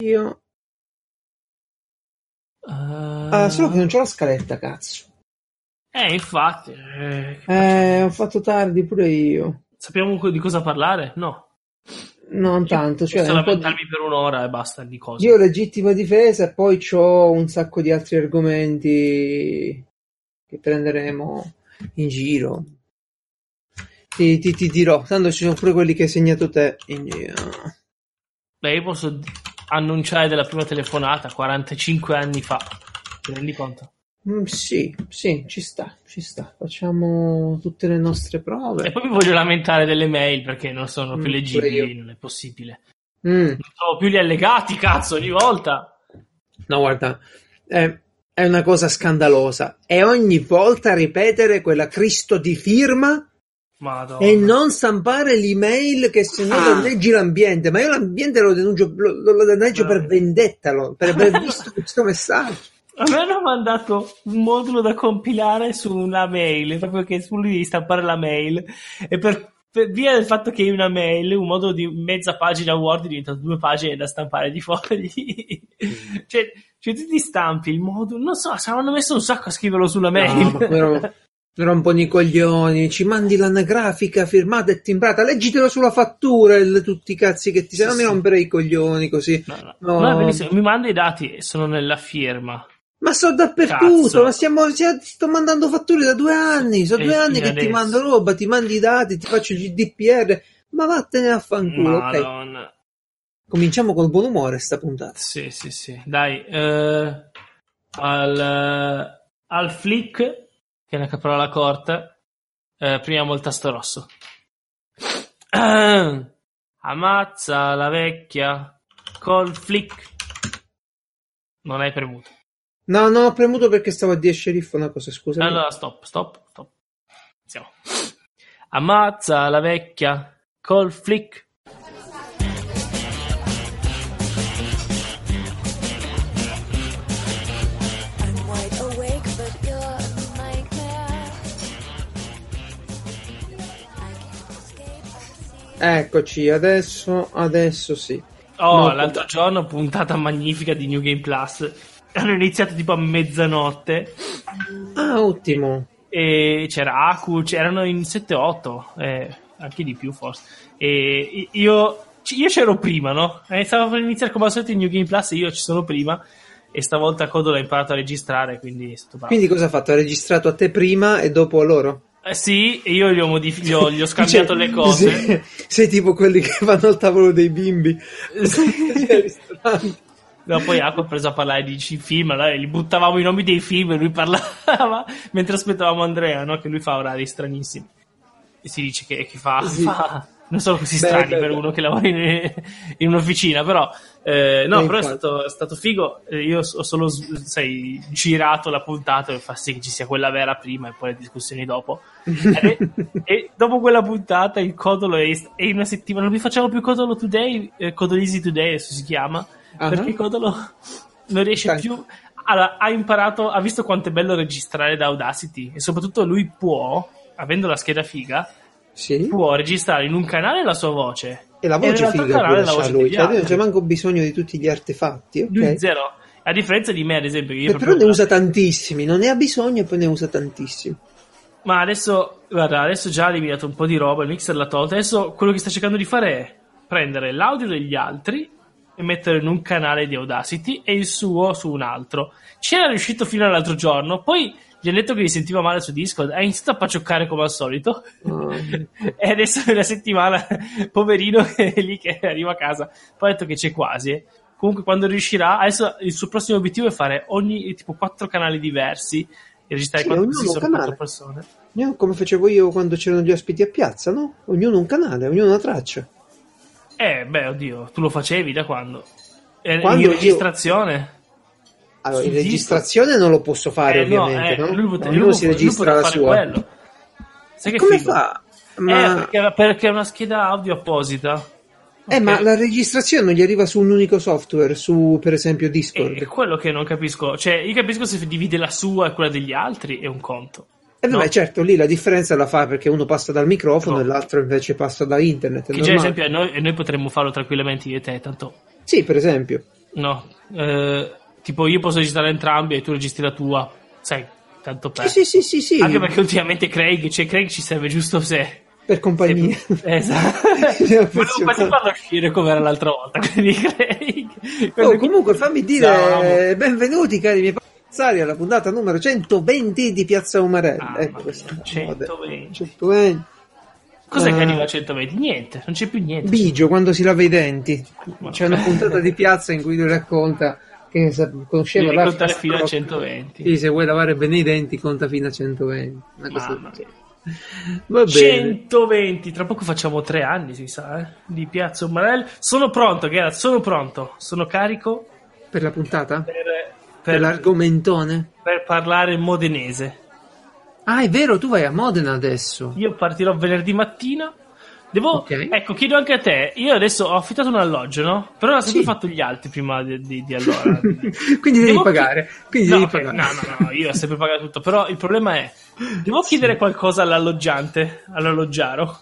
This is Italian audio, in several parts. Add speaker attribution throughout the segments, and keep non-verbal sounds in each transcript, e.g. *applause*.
Speaker 1: io.
Speaker 2: Uh...
Speaker 1: Ah, solo che non c'ho la scaletta, cazzo.
Speaker 2: Eh, infatti. Eh,
Speaker 1: eh, ho fatto tardi pure io.
Speaker 2: Sappiamo di cosa parlare? No.
Speaker 1: Non tanto. Cioè,
Speaker 2: posso lamentarmi di... per un'ora e basta di cose.
Speaker 1: Io ho legittima difesa e poi ho un sacco di altri argomenti che prenderemo in giro. Ti, ti, ti dirò, tanto ci sono pure quelli che hai segnato te. Quindi, uh...
Speaker 2: Beh, io posso annunciare della prima telefonata 45 anni fa. Ti rendi conto?
Speaker 1: Mm, sì, sì, ci sta, ci sta. Facciamo tutte le nostre prove.
Speaker 2: E poi mi voglio lamentare delle mail perché non sono più mm, leggibili, non è possibile.
Speaker 1: Mm.
Speaker 2: Non trovo più gli allegati, cazzo, ogni volta.
Speaker 1: No, guarda, è, è una cosa scandalosa. E ogni volta ripetere quella Cristo di firma
Speaker 2: Madonna.
Speaker 1: e non stampare l'email che se no ah. danneggi l'ambiente. Ma io l'ambiente lo denuncio, lo, lo danneggio per vendetta, lo, per aver *laughs* visto questo messaggio.
Speaker 2: A me hanno mandato un modulo da compilare su una mail, proprio che su lui devi stampare la mail e per, per, via del fatto che è una mail, un modulo di mezza pagina Word diventa due pagine da stampare di fogli. Mm. *laughs* cioè, cioè, tu ti stampi il modulo, non so, se avranno messo un sacco a scriverlo sulla mail.
Speaker 1: No, *laughs* Rompono i coglioni, ci mandi l'anagrafica firmata e timbrata, leggitelo sulla fattura il, tutti i cazzi che ti sei, non mi rompere i coglioni così.
Speaker 2: No, no. no. no mi manda i dati e sono nella firma.
Speaker 1: Ma sto dappertutto, Cazzo. ma stiamo, sto mandando fatture da due anni, sono due anni che adesso. ti mando roba, ti mandi i dati, ti faccio il GDPR, ma vattene a fanculo,
Speaker 2: Madonna.
Speaker 1: ok? Cominciamo col buon umore sta puntata.
Speaker 2: Sì, sì, sì. Dai, eh, al, al flick, che è una capriola corta, eh, primiamo il tasto rosso. *clears throat* ammazza la vecchia col flick. Non hai premuto.
Speaker 1: No, no, ho premuto perché stavo a dire sceriffo una cosa, scusa.
Speaker 2: Allora, stop, stop, stop. Siamo. Ammazza la vecchia col flick.
Speaker 1: Eccoci, adesso, adesso sì.
Speaker 2: Oh, no, l'altro giorno puntata magnifica di New Game Plus hanno iniziato tipo a mezzanotte.
Speaker 1: Ah, ottimo.
Speaker 2: E c'era Aku, c'erano in 7-8, eh, anche di più forse. E io, io c'ero prima, no? E stavo per iniziare come al solito in New Game Plus e io ci sono prima. E stavolta Codo l'ha imparato a registrare, quindi è stato bravo.
Speaker 1: Quindi cosa ha fatto? Ha registrato a te prima e dopo a loro?
Speaker 2: Eh sì, io gli ho, modif- gli ho, gli ho scambiato cioè, le cose.
Speaker 1: Sei, *laughs* sei, tipo quelli che vanno al tavolo dei bimbi. *laughs* Sì.
Speaker 2: No, poi Acqua ha preso a parlare di film, allora gli buttavamo i nomi dei film e lui parlava *laughs* mentre aspettavamo Andrea, no? che lui fa orari stranissimi. E si dice che, che fa, sì. fa, non sono così strani beh, per beh. uno che lavora in, in un'officina, però eh, no, però è stato, è stato, figo. Eh, io ho solo sai, girato la puntata per far sì che ci sia quella vera prima e poi le discussioni dopo. e, e, dopo quella puntata il codolo è, è in una settimana. Non vi facciamo più codolo today, eh, codolisi today, adesso si chiama uh-huh. perché Codolo non riesce Dai. più. Allora, ha imparato, ha visto quanto è bello registrare da Audacity e soprattutto lui può, avendo la scheda figa,
Speaker 1: sì.
Speaker 2: può registrare in un canale la sua voce
Speaker 1: e la voce e figa pure la voce lui, cioè, non c'è manco bisogno di tutti gli artefatti. Okay?
Speaker 2: Lui zero. A differenza di me, ad esempio, che io
Speaker 1: però ne usa tantissimi, non ne ha bisogno e poi ne usa tantissimi.
Speaker 2: Ma adesso, guarda, adesso già ha eliminato un po' di roba, il mixer l'ha tolto. Adesso quello che sta cercando di fare è prendere l'audio degli altri e mettere in un canale di Audacity e il suo su un altro. C'era riuscito fino all'altro giorno, poi detto che gli sentiva male su Discord, ha iniziato a paccioccare come al solito. Oh. *laughs* e adesso è una settimana, poverino, *laughs* è lì che arriva a casa. Poi ha detto che c'è quasi. Comunque, quando riuscirà, adesso il suo prossimo obiettivo è fare ogni tipo quattro canali diversi e registrare sì, quattro, sì, quattro persone.
Speaker 1: come facevo io quando c'erano gli ospiti a piazza, no? Ognuno un canale, ognuno una traccia.
Speaker 2: Eh, beh, oddio, tu lo facevi da quando? Eh, quando in registrazione? Io...
Speaker 1: Allora, in registrazione non lo posso fare, eh, ovviamente. No, eh, no?
Speaker 2: Lui, Ognuno lui, si registra la sua. Quello.
Speaker 1: Sai che come figo? fa?
Speaker 2: Ma... Eh, perché, perché, è una scheda audio apposita.
Speaker 1: Eh, okay. ma la registrazione non gli arriva su un unico software, su per esempio Discord.
Speaker 2: È quello che non capisco. Cioè, io capisco se divide la sua e quella degli altri, è un conto.
Speaker 1: E eh, vabbè, no? certo, lì la differenza la fa perché uno passa dal microfono no. e l'altro invece passa da internet.
Speaker 2: Che già, ad esempio, noi, noi potremmo farlo tranquillamente io e te, tanto.
Speaker 1: Sì, per esempio.
Speaker 2: No, eh, tipo io posso registrare entrambi e tu registri la tua, sai, tanto per...
Speaker 1: Sì, sì, sì, sì, sì.
Speaker 2: Anche perché ultimamente Craig, cioè Craig ci serve giusto se...
Speaker 1: Per compagnia.
Speaker 2: se- *laughs* esatto. Volevo quasi farlo uscire come era l'altra volta, *laughs* quindi Craig...
Speaker 1: Oh, comunque fammi dire
Speaker 2: Ciao.
Speaker 1: benvenuti cari miei pazzari alla puntata numero 120 di Piazza Umarella.
Speaker 2: Ah,
Speaker 1: ecco
Speaker 2: mamma
Speaker 1: questa.
Speaker 2: mia, 120.
Speaker 1: 120.
Speaker 2: Cos'è che
Speaker 1: Eh,
Speaker 2: arriva a 120? Niente, non c'è più niente.
Speaker 1: Bigio quando si lava i denti. C'è una puntata di piazza in cui lui racconta che conosceva
Speaker 2: Devi
Speaker 1: la
Speaker 2: contare fino a
Speaker 1: Fast
Speaker 2: 120.
Speaker 1: Sì, se vuoi lavare bene i denti conta fino a 120. Una cosa
Speaker 2: Mamma mia.
Speaker 1: Va bene.
Speaker 2: 120, tra poco facciamo tre anni, si sa, eh, di Piazza Umarell. Sono pronto, Gerard, sono pronto. Sono carico
Speaker 1: Per la puntata?
Speaker 2: per,
Speaker 1: Per,
Speaker 2: per,
Speaker 1: l'argomentone?
Speaker 2: per parlare modenese.
Speaker 1: Ah, è vero, tu vai a Modena adesso.
Speaker 2: Io partirò venerdì mattina. Devo,
Speaker 1: Ok.
Speaker 2: ecco, chiedo anche a te. Io adesso ho affittato un alloggio, no? Però ho sempre
Speaker 1: Sì.
Speaker 2: fatto gli altri prima di, di- di allora. *laughs*
Speaker 1: Quindi devi
Speaker 2: Devo
Speaker 1: pagare. Quindi
Speaker 2: no,
Speaker 1: devi pagare.
Speaker 2: no, no, no, io ho sempre pagato tutto. Però il problema è: devo chiedere qualcosa all'alloggiante, all'alloggiaro.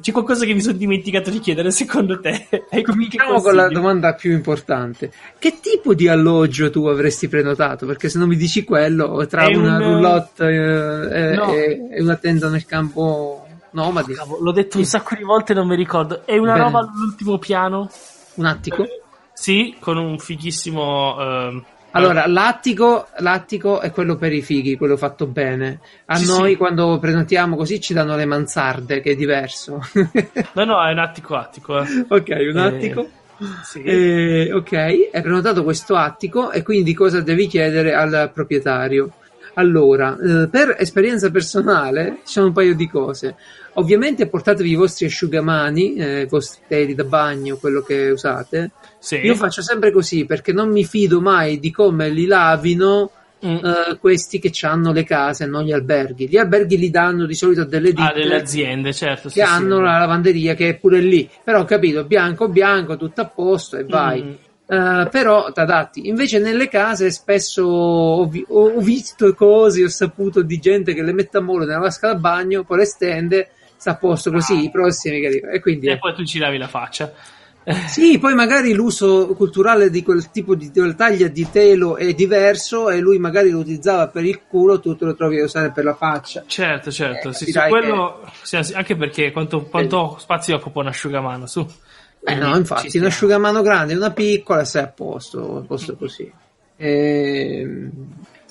Speaker 2: C'è qualcosa che mi sono dimenticato di chiedere, secondo te?
Speaker 1: Cominciamo con la domanda più importante. Che tipo di alloggio tu avresti prenotato? Perché se non mi dici quello, tra
Speaker 2: È
Speaker 1: una
Speaker 2: un-
Speaker 1: roulotte eh, e,
Speaker 2: No.
Speaker 1: e- e una tenda nel campo nomadi,
Speaker 2: Cavolo, l'ho detto un sacco di volte non mi ricordo. È una
Speaker 1: Bene.
Speaker 2: roba all'ultimo piano?
Speaker 1: un attico.
Speaker 2: Sì, con un fighissimo. ehm,
Speaker 1: Allora, l'attico, l'attico è quello per i fighi, quello fatto bene. A
Speaker 2: Sì,
Speaker 1: noi
Speaker 2: sì.
Speaker 1: quando prenotiamo così ci danno le mansarde, che è diverso. *laughs*
Speaker 2: No, no, è un attico attico. Eh.
Speaker 1: ok, un
Speaker 2: Eh,
Speaker 1: attico.
Speaker 2: Sì.
Speaker 1: Eh, ok, è prenotato questo attico e quindi cosa devi chiedere al proprietario? Allora, eh, per esperienza personale ci sono un paio di cose. Ovviamente portatevi i vostri asciugamani, eh, i vostri teli da bagno, quello che usate.
Speaker 2: Sì.
Speaker 1: Io faccio sempre così perché non mi fido mai di come li lavino
Speaker 2: Mm.
Speaker 1: eh, questi che hanno le case, non gli alberghi. Gli alberghi li danno di solito a delle ditte
Speaker 2: Ah, delle aziende, certo.
Speaker 1: che hanno la lavanderia che è pure lì. Però ho capito, bianco bianco, tutto a posto e vai.
Speaker 2: Mm.
Speaker 1: Eh, però t'adatti. Invece nelle case spesso ho, vi- ho- visto cose, ho saputo di gente che le mette a molo nella vasca da bagno, poi le stende, sta a posto così,
Speaker 2: Ah.
Speaker 1: i prossimi che arrivano. E quindi
Speaker 2: E poi tu ci lavi la faccia. *laughs*
Speaker 1: sì, poi magari l'uso culturale di quel tipo di, taglia di telo è diverso e lui magari lo utilizzava per il culo, tu te lo trovi a usare per la faccia.
Speaker 2: Certo, certo.
Speaker 1: Eh,
Speaker 2: sì, quello, sì, sì, anche perché quanto, quanto spazio occupa un asciugamano? Su.
Speaker 1: Eh no, infatti, un asciugamano grande e una piccola e sei a posto, a posto così. Ehm,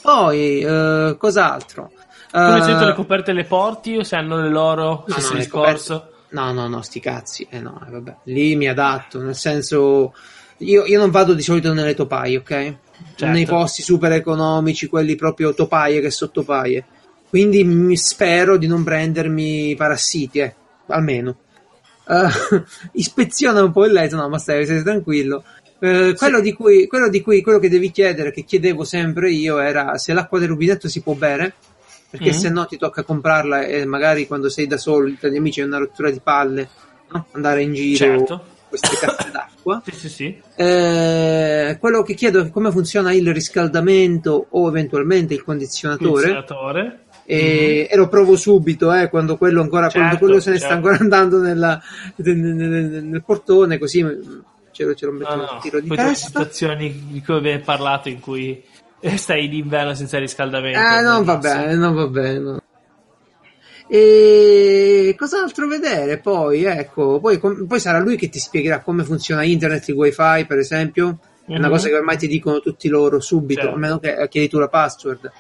Speaker 1: Poi, eh, cos'altro?
Speaker 2: Come
Speaker 1: Eh,
Speaker 2: sento le coperte e le porti o se hanno le loro?
Speaker 1: No, no, le
Speaker 2: discorso.
Speaker 1: No, no, no, sti cazzi. Eh no, eh, vabbè. Lì mi adatto, nel senso... Io, io non vado di solito nelle topaie, ok?
Speaker 2: Certo.
Speaker 1: Nei posti super economici, quelli proprio topaie che sottopaie. Quindi mi spero di non prendermi parassiti, eh, almeno. Eh, *laughs* ispeziona un po' il letto, no, ma stai, stai tranquillo. Eh, quello, di cui, quello di cui quello che devi chiedere, che chiedevo sempre io, era se l'acqua del rubinetto si può bere, perché
Speaker 2: Mhm.
Speaker 1: se no ti tocca comprarla e magari quando sei da solo, tra gli amici è una rottura di palle, no? andare in giro
Speaker 2: Certo.
Speaker 1: queste cazze d'acqua.
Speaker 2: Sì, sì, sì.
Speaker 1: Eh, quello che chiedo è come funziona il riscaldamento o eventualmente il condizionatore.
Speaker 2: Condizionatore.
Speaker 1: E, e lo provo subito eh, quando quello ancora quando
Speaker 2: Certo,
Speaker 1: quello se ne sta
Speaker 2: certo.
Speaker 1: ancora andando nella- nel, nel- nel portone così mm, ce lo, ce lo metto
Speaker 2: No, no.
Speaker 1: tiro di
Speaker 2: Poi
Speaker 1: testa
Speaker 2: situazioni di cui abbiamo parlato in cui eh, *laughs* stai d'inverno senza riscaldamento.
Speaker 1: eh non va bene non va bene no. e cos'altro vedere poi ecco poi, com- poi sarà lui che ti spiegherà come funziona internet il wifi per esempio è una
Speaker 2: Mhm.
Speaker 1: cosa che ormai ti dicono tutti loro subito
Speaker 2: Certo.
Speaker 1: a meno che chiedi tu la password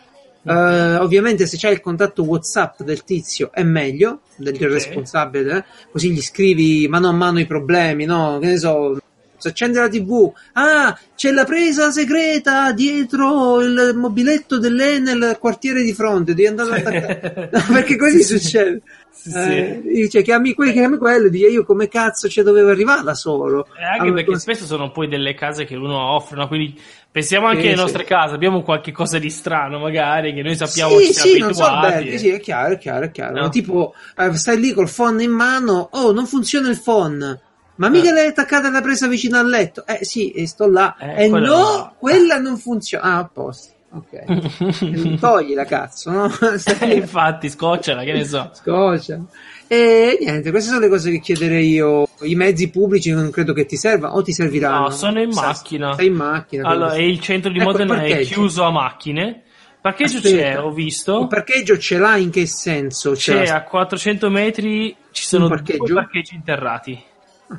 Speaker 1: Eh, ovviamente se c'hai il contatto WhatsApp del tizio è meglio del del
Speaker 2: Ok.
Speaker 1: responsabile, eh? così gli scrivi mano a mano i problemi, no? Che ne so, si accende la TV, ah, c'è la presa segreta dietro il mobiletto dell'Enel al quartiere di fronte, devi andare ad attaccare. *laughs* No, perché così succede.
Speaker 2: Sì, sì.
Speaker 1: Eh, dice chiami quello, chiami quello, dice io come cazzo ci dovevo arrivare da solo.
Speaker 2: E anche
Speaker 1: Allora,
Speaker 2: perché
Speaker 1: cos-
Speaker 2: spesso sono poi delle case che uno offre, no? quindi pensiamo anche
Speaker 1: Sì,
Speaker 2: alle
Speaker 1: sì.
Speaker 2: nostre case, abbiamo qualche cosa di strano magari che noi sappiamo
Speaker 1: sì,
Speaker 2: ci
Speaker 1: sì, non so
Speaker 2: e-
Speaker 1: sì, è chiaro, è chiaro, è chiaro.
Speaker 2: No.
Speaker 1: Tipo, eh, stai lì col phone in mano, oh, non funziona il phone. Ma mica
Speaker 2: Eh.
Speaker 1: l'hai attaccata alla presa vicino al letto? Eh sì, e sto là.
Speaker 2: Eh,
Speaker 1: e
Speaker 2: quella
Speaker 1: no,
Speaker 2: no.
Speaker 1: quella non funziona. Ah, a posto. Ok. *laughs* Togli la cazzo, no?
Speaker 2: Eh, *laughs* infatti, scocciala, che ne so.
Speaker 1: Scoccia. E niente, queste sono le cose che chiederei io. I mezzi pubblici non credo che ti servano o ti serviranno.
Speaker 2: No, sono in
Speaker 1: Sa-
Speaker 2: macchina.
Speaker 1: Sei in macchina.
Speaker 2: Allora, e il centro di
Speaker 1: Ecco,
Speaker 2: Modena è chiuso a macchine. Parcheggio
Speaker 1: Aspetta.
Speaker 2: c'è, ho visto.
Speaker 1: Il parcheggio ce l'ha in che senso?
Speaker 2: C'è
Speaker 1: l'ha
Speaker 2: a 400 metri, ci sono due parcheggi interrati.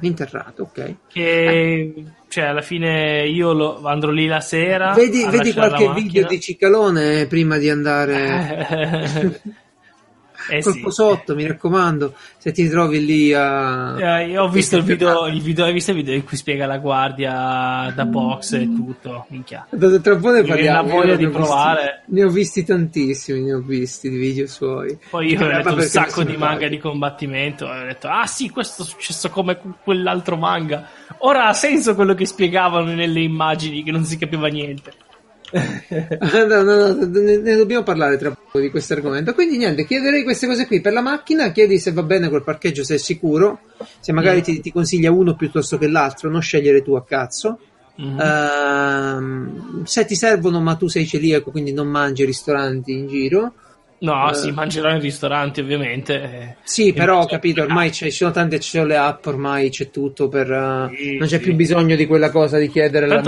Speaker 1: Interrato, ok.
Speaker 2: Che cioè, alla fine io lo- andrò lì la sera.
Speaker 1: Vedi, vedi qualche video di Cicalone prima di andare *laughs*
Speaker 2: eh
Speaker 1: colpo
Speaker 2: sì.
Speaker 1: sotto, mi raccomando, se ti trovi lì a...
Speaker 2: Eh, io ho visto il video, il video, hai visto il video in cui spiega la guardia da box e tutto, minchia.
Speaker 1: Da- Tra un po' ne
Speaker 2: Mi
Speaker 1: parliamo.
Speaker 2: voglia
Speaker 1: io
Speaker 2: di
Speaker 1: ho visti-
Speaker 2: provare.
Speaker 1: ne ho visti tantissimi, ne ho visti di video suoi.
Speaker 2: Poi io ho
Speaker 1: Eh,
Speaker 2: letto un sacco di manga di combattimento e ho detto, ah sì, questo è successo come quell'altro manga. Ora ha senso quello che spiegavano nelle immagini, che non si capiva niente.
Speaker 1: No, no, no, ne, dobbiamo parlare tra poco di questo argomento. Quindi niente, chiederei queste cose qui per la macchina, chiedi se va bene col parcheggio, se è sicuro, se magari
Speaker 2: Mm.
Speaker 1: ti, ti consiglia uno piuttosto che l'altro, non scegliere tu a cazzo.
Speaker 2: Mhm.
Speaker 1: Ehm, se ti servono, ma tu sei celiaco, quindi non mangi ristoranti in giro.
Speaker 2: No,
Speaker 1: eh.
Speaker 2: si mangerà in ristoranti ovviamente. eh.
Speaker 1: Sì, però ho capito, ormai ci sono tante, ci sono le app, ormai c'è tutto per... eh,
Speaker 2: Sì,
Speaker 1: non c'è
Speaker 2: sì.
Speaker 1: più bisogno di quella cosa di chiedere la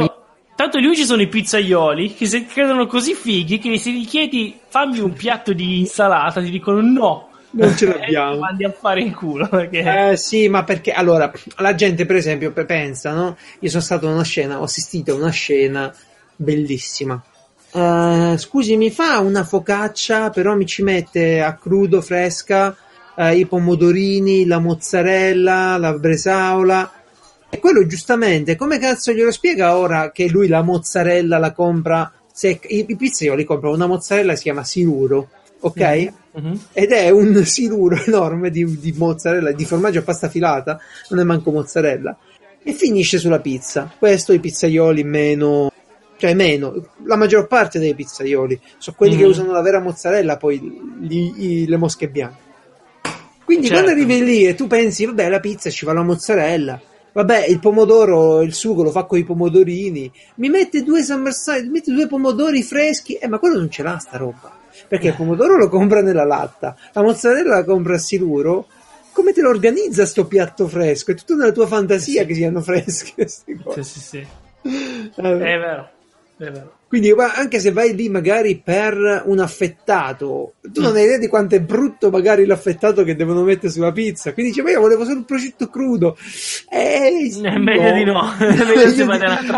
Speaker 2: Tanto, lì ci sono i pizzaioli che si credono così fighi che se gli chiedi fammi un piatto di insalata ti dicono no.
Speaker 1: Non ce *laughs* l'abbiamo.
Speaker 2: mandi a fare in culo perché...
Speaker 1: Eh, sì, ma perché allora la gente, per esempio, pe- pensa, no? Io sono stato a una scena, ho assistito a una scena bellissima. Eh, scusi, mi fa una focaccia, però mi ci mette a crudo, fresca, eh, i pomodorini, la mozzarella, la bresaola. E quello giustamente, come cazzo glielo spiega ora che lui la mozzarella la compra? Se, i, I pizzaioli comprano una mozzarella, si chiama siluro, ok?
Speaker 2: Mhm.
Speaker 1: ed è un *laughs* siluro enorme di, di mozzarella, di formaggio a pasta filata, non è manco mozzarella, e finisce sulla pizza. Questo i pizzaioli meno, cioè meno, la maggior parte dei pizzaioli sono quelli che
Speaker 2: Mhm.
Speaker 1: usano la vera mozzarella, poi gli- i- le mosche bianche. Quindi
Speaker 2: Certo.
Speaker 1: quando arrivi lì e tu pensi, vabbè, la pizza ci va la mozzarella. Vabbè, il pomodoro, il sugo lo fa con i pomodorini. Mi mette due summerside, mi mette due pomodori freschi. Eh, ma quello non ce l'ha sta roba. Perché il pomodoro lo compra nella latta, la mozzarella la compra a siluro. Come te lo organizza sto piatto fresco? È tutto nella tua fantasia
Speaker 2: Sì.
Speaker 1: che siano fresche.
Speaker 2: Sì, sì, sì.
Speaker 1: Eh,
Speaker 2: È vero. È vero.
Speaker 1: Quindi, anche se vai lì magari per un affettato, tu non
Speaker 2: Mm.
Speaker 1: hai idea di quanto è brutto magari l'affettato che devono mettere sulla pizza. Quindi dice, ma io volevo solo il prosciutto crudo. Eh,
Speaker 2: È meglio di no. È *laughs* meglio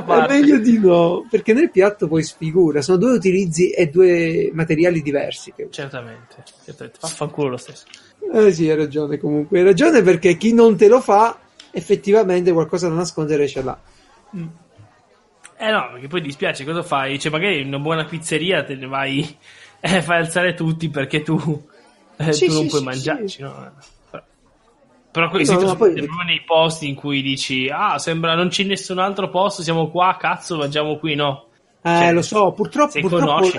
Speaker 2: parte.
Speaker 1: È meglio di no, perché nel piatto poi sfigura. Sono due utilizzi e due materiali diversi. che-
Speaker 2: Certamente. Certamente. Vaffanculo lo stesso.
Speaker 1: Eh sì, hai ragione comunque. Hai ragione perché chi non te lo fa, effettivamente qualcosa da nascondere ce l'ha.
Speaker 2: Eh no, perché poi dispiace, cosa fai? Cioè, magari in una buona pizzeria te ne vai *laughs* e fai alzare tutti perché tu, eh,
Speaker 1: Sì,
Speaker 2: tu non
Speaker 1: sì,
Speaker 2: puoi
Speaker 1: sì,
Speaker 2: mangiarci, no? Però, però quelli
Speaker 1: No, no,
Speaker 2: trasformano
Speaker 1: poi-
Speaker 2: proprio nei posti in cui dici, ah, sembra non c'è nessun altro posto, siamo qua, cazzo, mangiamo qui, no?
Speaker 1: Eh,
Speaker 2: Cioè,
Speaker 1: lo so, purtroppo,
Speaker 2: Se
Speaker 1: purtroppo
Speaker 2: conosci,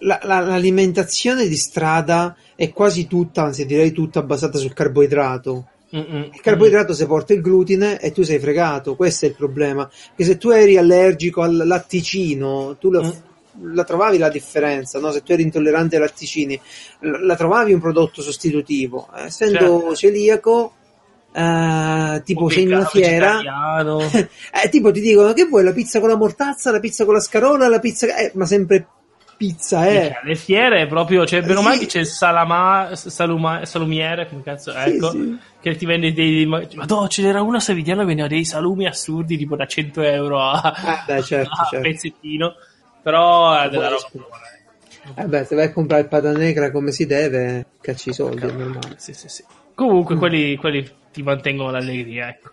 Speaker 1: la- la- l'alimentazione di strada è quasi tutta, anzi direi tutta basata sul carboidrato.
Speaker 2: Mm-mm.
Speaker 1: Il carboidrato se porta il glutine e tu sei fregato, questo è il problema. Che se tu eri allergico al latticino, tu la, la trovavi la differenza, no? Se tu eri intollerante ai latticini, la, trovavi un prodotto sostitutivo. Essendo
Speaker 2: Certo.
Speaker 1: celiaco, eh, tipo sei in una fiera, eh, tipo ti dicono che vuoi la pizza con la mortazza, la pizza con la scarola, la pizza, eh, ma sempre pizza, eh.
Speaker 2: Minchia, Le fiere proprio, cioè, bene o male che c'è il salama, saluma, salumiere, come cazzo, ecco,
Speaker 1: sì.
Speaker 2: che ti vende dei, ma no, ce n'era uno a Savigliano, vendeva dei salumi assurdi, tipo da 100 euro a,
Speaker 1: Ah, beh, certo,
Speaker 2: a
Speaker 1: certo.
Speaker 2: pezzettino, però è della roba ecco.
Speaker 1: Eh beh, se vai a comprare il pata negra come si deve, cacci i soldi, è normale.
Speaker 2: Sì, sì, sì. Comunque, quelli, quelli ti mantengono l'allegria, ecco.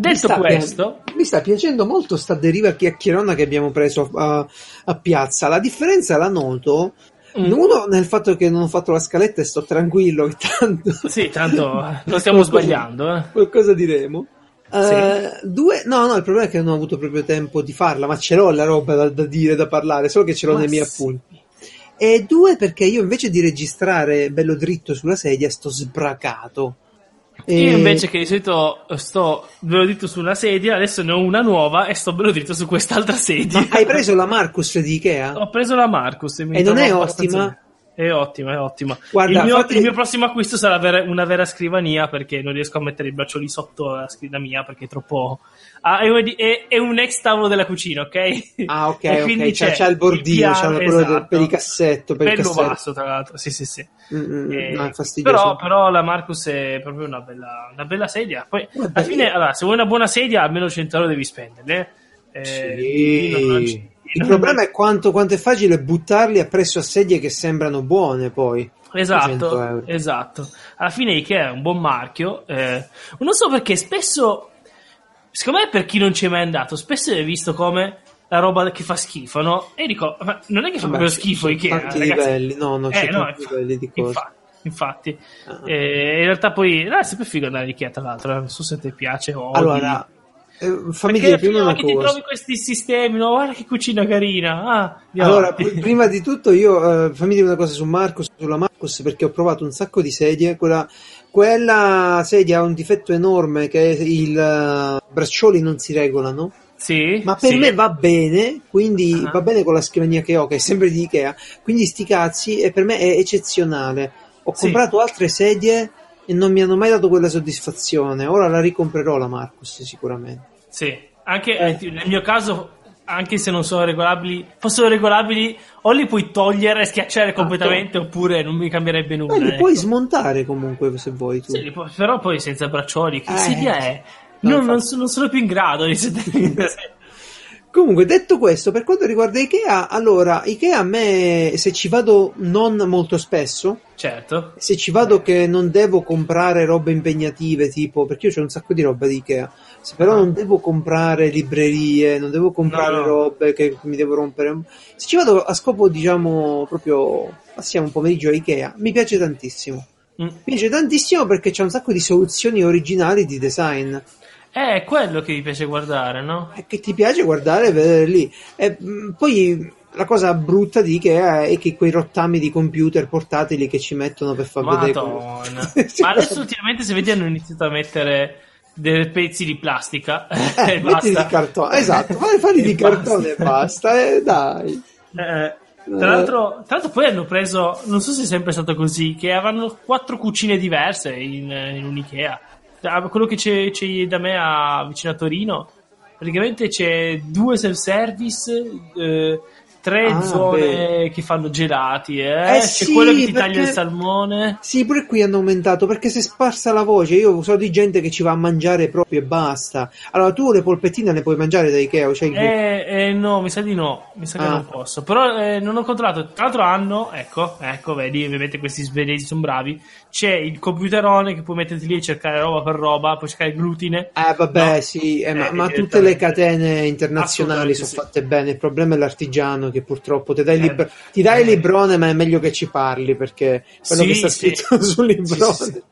Speaker 1: Mi
Speaker 2: Detto
Speaker 1: sta
Speaker 2: questo,
Speaker 1: pia- mi sta piacendo molto sta deriva chiacchierona che abbiamo preso a, a piazza. La differenza la noto.
Speaker 2: Mm.
Speaker 1: Uno nel fatto che non ho fatto la scaletta e sto tranquillo tanto *laughs*
Speaker 2: sì, tanto *laughs* non stiamo sbagliando, eh.
Speaker 1: qualcosa diremo. Eh, due, no, no, il problema è che non ho avuto proprio tempo di farla, ma ce l'ho la roba da, da dire, da parlare, solo che ce l'ho
Speaker 2: Ma
Speaker 1: nei miei
Speaker 2: sì.
Speaker 1: appunti. E due, perché io invece di registrare bello dritto sulla sedia, sto sbracato.
Speaker 2: Io invece che di solito sto bello dritto su una sedia, adesso ne ho una nuova e sto bello dritto su quest'altra sedia.
Speaker 1: Ma hai *laughs* preso la Marcus di Ikea?
Speaker 2: Ho preso la Marcus e, mi
Speaker 1: E non è ottima?
Speaker 2: È ottima, è ottima.
Speaker 1: Guarda,
Speaker 2: il, mio,
Speaker 1: fate-
Speaker 2: il mio prossimo acquisto sarà vera- una vera scrivania perché non riesco a mettere i braccioli sotto la scrivania mia perché è troppo. Ah, è, un- è- è un ex tavolo della cucina, ok?
Speaker 1: Ah, ok, *laughs*
Speaker 2: E quindi
Speaker 1: c'ha, c'ha il bordino, c'ha
Speaker 2: piano-
Speaker 1: quello del-
Speaker 2: esatto.
Speaker 1: per i cassetto, per il
Speaker 2: Bello
Speaker 1: cassetto.
Speaker 2: basso, tra l'altro. Sì, sì, sì.
Speaker 1: Mm, mm,
Speaker 2: Eh,
Speaker 1: no, è fastidioso.
Speaker 2: però, però la Marcus è proprio una bella, una bella sedia. Poi,
Speaker 1: Vabbè,
Speaker 2: alla fine,
Speaker 1: io-
Speaker 2: allora, se vuoi una buona sedia, almeno 100 euro devi spenderle. Eh,
Speaker 1: Sì.
Speaker 2: Non- non
Speaker 1: Il problema è quanto, quanto è facile buttarli appresso a sedie che sembrano buone poi. 100
Speaker 2: Esatto, esatto. Alla fine Ikea è un buon marchio. eh, non so perché spesso, secondo me per chi non ci è mai andato, spesso è visto come la roba che fa schifo, no? E dico, ma non è che fa
Speaker 1: Vabbè,
Speaker 2: proprio schifo Ikea,
Speaker 1: tanti
Speaker 2: ragazzi.
Speaker 1: livelli, no, no, c'è
Speaker 2: Eh, no,
Speaker 1: tanti livelli di cose.
Speaker 2: infa- infatti.
Speaker 1: Ah.
Speaker 2: Eh, in realtà poi, no, è sempre figo andare in Ikea, tra l'altro, eh, non so se ti piace o.
Speaker 1: Allora, eh, fammi
Speaker 2: Perché
Speaker 1: dire prima una
Speaker 2: che ti
Speaker 1: cosa.
Speaker 2: trovi questi sistemi, no? Guarda che cucina carina. Ah,
Speaker 1: Allora, *laughs* pr- prima di tutto io eh, fammi dire una cosa su Marcus, sulla Marcus perché ho provato un sacco di sedie, quella, quella sedia ha un difetto enorme che i braccioli non si regolano,
Speaker 2: sì,
Speaker 1: ma per
Speaker 2: sì.
Speaker 1: me va bene, quindi
Speaker 2: Ah.
Speaker 1: va bene con la scrivania che ho, che è sempre di Ikea, quindi sti cazzi e per me è eccezionale. Ho
Speaker 2: Sì.
Speaker 1: comprato altre sedie e non mi hanno mai dato quella soddisfazione, ora la ricomprerò la Marcus sicuramente.
Speaker 2: Sì, anche
Speaker 1: Eh.
Speaker 2: eh, nel mio caso, anche se non sono regolabili, fossero regolabili, o li puoi togliere e schiacciare completamente, oppure non mi cambierebbe nulla.
Speaker 1: Beh, li
Speaker 2: ecco.
Speaker 1: puoi smontare comunque se vuoi tu.
Speaker 2: Sì, puoi- però poi senza braccioli, che
Speaker 1: Eh,
Speaker 2: sedia è?
Speaker 1: no,
Speaker 2: Non, non sono, non sono più in grado di *laughs* sedere.
Speaker 1: Comunque, detto questo, per quanto riguarda Ikea, allora, Ikea a me, se ci vado non molto spesso,
Speaker 2: certo.
Speaker 1: se ci vado che non devo comprare robe impegnative, tipo, perché io c'ho un sacco di roba di Ikea, se però
Speaker 2: Ah.
Speaker 1: non devo comprare librerie, non devo comprare
Speaker 2: No, no.
Speaker 1: robe che mi devo rompere, se ci vado a scopo, diciamo, proprio, passiamo un pomeriggio a Ikea, mi piace tantissimo.
Speaker 2: Mm.
Speaker 1: Mi piace tantissimo perché c'è un sacco di soluzioni originali di design.
Speaker 2: Eh, È quello che mi piace guardare, no?
Speaker 1: e che ti piace guardare e vedere lì. E, mh, poi la cosa brutta di Ikea è che quei rottami di computer portatili che ci mettono per far vedere.
Speaker 2: Madonna. *laughs*
Speaker 1: come-
Speaker 2: Ma adesso ultimamente se vedi hanno iniziato a mettere dei pezzi di plastica
Speaker 1: Eh, *laughs*
Speaker 2: e
Speaker 1: metti di cartone, esatto, fai di *laughs*
Speaker 2: basta.
Speaker 1: cartone e basta, eh, dai.
Speaker 2: Eh, tra, l'altro, tra l'altro poi hanno preso, non so se è sempre stato così, che avevano quattro cucine diverse in, in un Ikea. Da- Quello che c'è, c'è da me a, vicino a Torino, praticamente c'è due self-service, eh, tre
Speaker 1: Ah,
Speaker 2: zone che fanno gelati, eh.
Speaker 1: Eh
Speaker 2: c'è
Speaker 1: sì,
Speaker 2: quello che ti taglia
Speaker 1: perché-
Speaker 2: il salmone.
Speaker 1: Sì, pure qui hanno aumentato perché si è sparsa la voce. Io so di gente che ci va a mangiare proprio e basta. Allora, tu le polpettine le puoi mangiare da Ikea? il
Speaker 2: Eh, eh, no, mi sa di no, mi sa che
Speaker 1: Ah.
Speaker 2: non posso. Però eh, non ho controllato. Tra l'altro hanno, ecco, ecco, vedi, ovviamente questi svedesi sono bravi. C'è il computerone che puoi metterti lì e cercare roba per roba, puoi cercare glutine.
Speaker 1: Eh vabbè
Speaker 2: No.
Speaker 1: sì, eh, ma,
Speaker 2: Eh,
Speaker 1: ma tutte le catene internazionali sono
Speaker 2: sì.
Speaker 1: fatte bene, il problema è l'artigiano che purtroppo ti dai,
Speaker 2: Eh,
Speaker 1: libro- ti dai
Speaker 2: eh.
Speaker 1: librone ma è meglio che ci parli perché quello
Speaker 2: Sì,
Speaker 1: che sta
Speaker 2: sì.
Speaker 1: scritto *laughs* sul librone.
Speaker 2: Sì, sì, sì.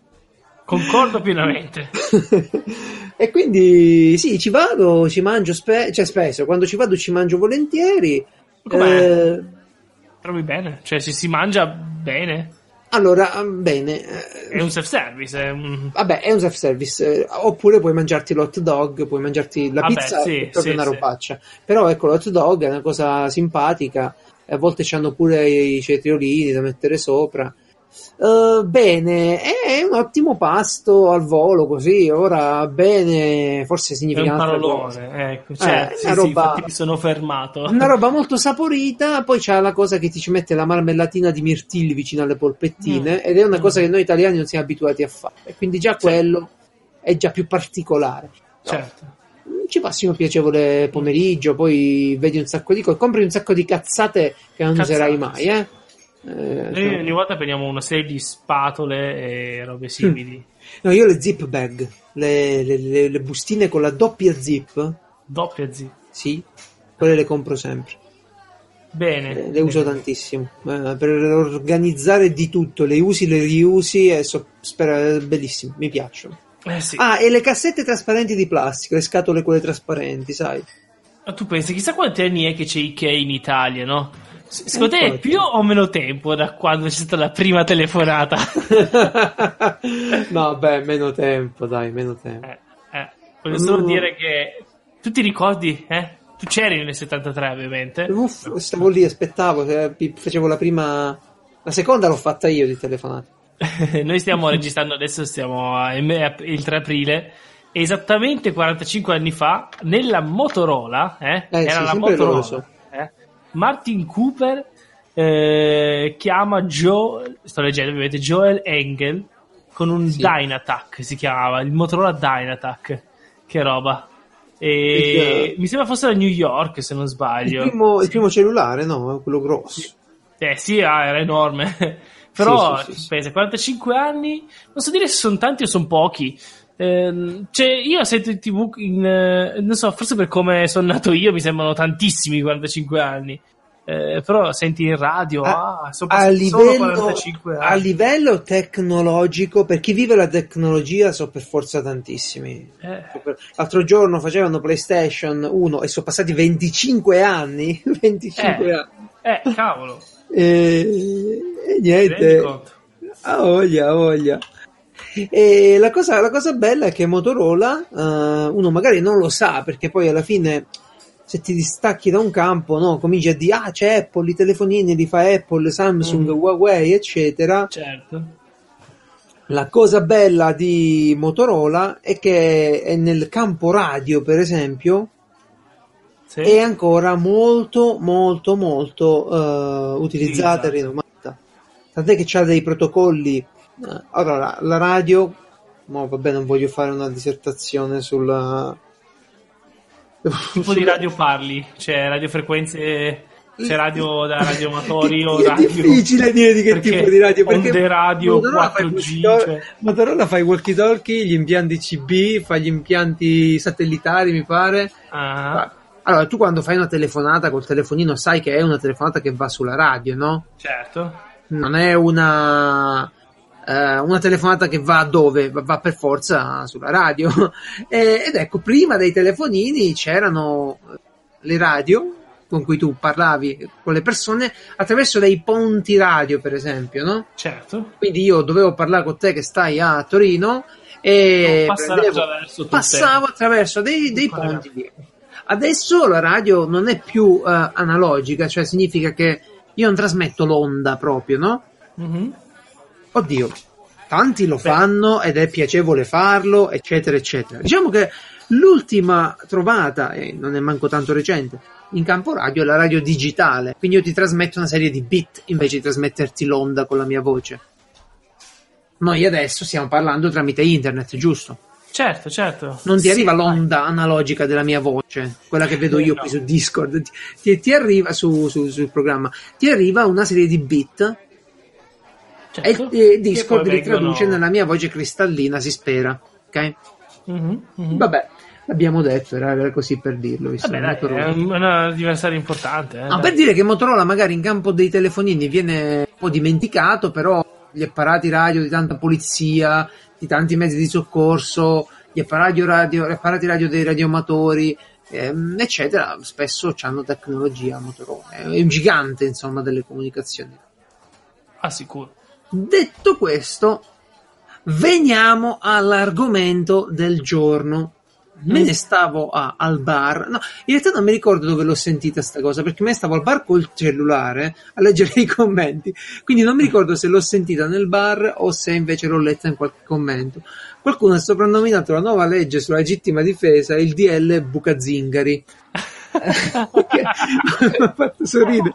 Speaker 2: Concordo pienamente. *laughs*
Speaker 1: e quindi sì, ci vado, ci mangio spe- cioè spesso, quando ci vado ci mangio volentieri.
Speaker 2: Com'è?
Speaker 1: Eh,
Speaker 2: Trovi bene? Cioè, se si mangia bene,
Speaker 1: allora, bene, eh,
Speaker 2: è un self-service. È un...
Speaker 1: Vabbè, è un self-service, eh, oppure puoi mangiarti l'hot dog, puoi mangiarti la
Speaker 2: Vabbè,
Speaker 1: pizza,
Speaker 2: sì,
Speaker 1: è proprio
Speaker 2: sì,
Speaker 1: una
Speaker 2: sì.
Speaker 1: robaccia. Però ecco, l'hot dog è una cosa simpatica, a volte c'hanno pure i cetriolini da mettere sopra. Eh, bene, è un ottimo pasto al volo così, ora bene, forse
Speaker 2: È
Speaker 1: significa
Speaker 2: un
Speaker 1: un'altra cosa.
Speaker 2: parolone, ecco. Cioè,
Speaker 1: Eh,
Speaker 2: sì,
Speaker 1: una
Speaker 2: sì,
Speaker 1: roba-
Speaker 2: infatti mi sono fermato.
Speaker 1: Una roba molto saporita, poi c'è la cosa che ti ci mette la marmellatina di mirtilli vicino alle polpettine
Speaker 2: Mm.
Speaker 1: ed è una
Speaker 2: Mm.
Speaker 1: cosa che noi italiani non siamo abituati a fare. E quindi già quello è già più particolare. Però,
Speaker 2: Certo.
Speaker 1: Ci passi un piacevole pomeriggio, poi vedi un sacco di cose, compri un sacco di cazzate che non
Speaker 2: Cazzate,
Speaker 1: userai mai,
Speaker 2: sì.
Speaker 1: eh? Eh,
Speaker 2: Noi ogni volta prendiamo una serie di spatole e robe simili.
Speaker 1: No, io le zip bag, le, le- le- le bustine con la doppia zip,
Speaker 2: Doppia Z.
Speaker 1: sì, quelle le compro sempre.
Speaker 2: Bene.
Speaker 1: Eh, le uso
Speaker 2: bene.
Speaker 1: tantissimo eh, per organizzare di tutto, le usi, le riusi e so, spera, bellissimo, mi piacciono.
Speaker 2: Eh sì.
Speaker 1: Ah, e le cassette trasparenti di plastica, le scatole quelle trasparenti, sai?
Speaker 2: Ma tu pensi, chissà quanti anni è che c'è Ikea in Italia, no? Secondo te è più o meno tempo da quando c'è stata la prima telefonata? *laughs*
Speaker 1: no, beh, meno tempo, dai, meno tempo.
Speaker 2: Eh, eh. Voglio solo no. dire che tu ti ricordi, eh? Tu c'eri nel 73, ovviamente.
Speaker 1: Uff, stavo lì, aspettavo, facevo la prima. La seconda l'ho fatta io di telefonata. *laughs*
Speaker 2: Noi stiamo registrando adesso, siamo il 3 aprile. Esattamente 45 anni fa, nella Motorola, eh,
Speaker 1: eh
Speaker 2: era
Speaker 1: sì,
Speaker 2: la Motorola, eh, Martin Cooper eh, chiama Joe, sto leggendo ovviamente, Joel Engel con un sì. Dynatac, si chiamava, il Motorola Dynatac. Che roba. E mi sembra fosse da New York, se non sbaglio.
Speaker 1: Il primo, il primo cellulare, no? Quello grosso.
Speaker 2: Eh sì, ah, era enorme. *laughs* Però, sì, sì, sì, pensa, 45 anni, non so dire se sono tanti o sono pochi. Eh, cioè, io sento in tv, in, eh, non so, forse per come sono nato io mi sembrano tantissimi 45 anni. Eh, però senti in radio, a,
Speaker 1: ah, a, livello, a livello tecnologico, per chi vive la tecnologia, sono per forza tantissimi.
Speaker 2: Eh.
Speaker 1: L'altro giorno facevano PlayStation 1 e sono passati 25 anni. *laughs* 25
Speaker 2: eh.
Speaker 1: anni.
Speaker 2: Eh, cavolo.
Speaker 1: E, e niente. Ha voglia, ha voglia. E la cosa, la cosa bella è che Motorola, uh, uno magari non lo sa perché poi alla fine se ti distacchi da un campo, no, cominci a dire ah c'è Apple, i telefonini li fa Apple, Samsung, mm. Huawei, eccetera.
Speaker 2: Certo.
Speaker 1: La cosa bella di Motorola è che nel campo radio, per esempio, sì. è ancora molto, molto, molto uh, utilizzata e rinomata. Tant'è che c'ha dei protocolli allora, la radio, no, vabbè, non voglio fare una dissertazione sulla.
Speaker 2: Tipo di radio parli? Cioè, radiofrequenze. C'è radio da radioamatori o *laughs* radio.
Speaker 1: È difficile dire di che tipo di radio.
Speaker 2: Perché onde radio Motorola 4G. Cioè...
Speaker 1: Motorola fa i walkie talkie, gli impianti CB, fa gli impianti satellitari, mi pare.
Speaker 2: Ah.
Speaker 1: Allora, tu quando fai una telefonata col telefonino sai che è una telefonata che va sulla radio, no?
Speaker 2: Certo.
Speaker 1: Non è una eh, una telefonata che va dove? Va, per forza sulla radio. *laughs* e, ed ecco, prima dei telefonini c'erano le radio con cui tu parlavi con le persone attraverso dei ponti radio, per esempio, no?
Speaker 2: Certo.
Speaker 1: Quindi io dovevo parlare con te che stai a Torino e
Speaker 2: prendevo, attraverso
Speaker 1: passavo attraverso dei, dei ponti. Via. Adesso la radio non è più uh, analogica, cioè significa che io non trasmetto l'onda proprio, no?
Speaker 2: Mm-hmm.
Speaker 1: Oddio, tanti lo fanno ed è piacevole farlo, eccetera, eccetera. Diciamo che l'ultima trovata, e non è manco tanto recente, in campo radio è la radio digitale. Quindi io ti trasmetto una serie di bit invece di trasmetterti l'onda con la mia voce. Noi adesso stiamo parlando tramite internet, giusto?
Speaker 2: Certo, certo.
Speaker 1: Non ti arriva l'onda vai. analogica della mia voce, quella che vedo io no. qui su Discord. Ti, ti arriva su, su, sul programma, ti arriva una serie di bit Certo. E, e Discord li traduce nella mia voce cristallina, si spera. Ok?
Speaker 2: Mm-hmm, mm-hmm.
Speaker 1: Vabbè, l'abbiamo detto, era così per dirlo.
Speaker 2: Vabbè, dai, è un avversario importante. Eh,
Speaker 1: ah, per dire che Motorola magari in campo dei telefonini viene un po' dimenticato, però gli apparati radio di tanta polizia, di tanti mezzi di soccorso, gli apparati radio, gli apparati radio dei radioamatori, ehm, eccetera, spesso hanno tecnologia Motorola. È un gigante, insomma, delle comunicazioni.
Speaker 2: Ah, sicuro.
Speaker 1: Detto questo, veniamo all'argomento del giorno. Me ne stavo a, al bar. No, in realtà non mi ricordo dove l'ho sentita sta cosa, perché me ne stavo al bar col cellulare a leggere i commenti. Quindi non mi ricordo se l'ho sentita nel bar o se invece l'ho letta in qualche commento. Qualcuno ha soprannominato la nuova legge sulla legittima difesa il DL Bucazingari. mi *laughs* *laughs* ha fatto sorridere.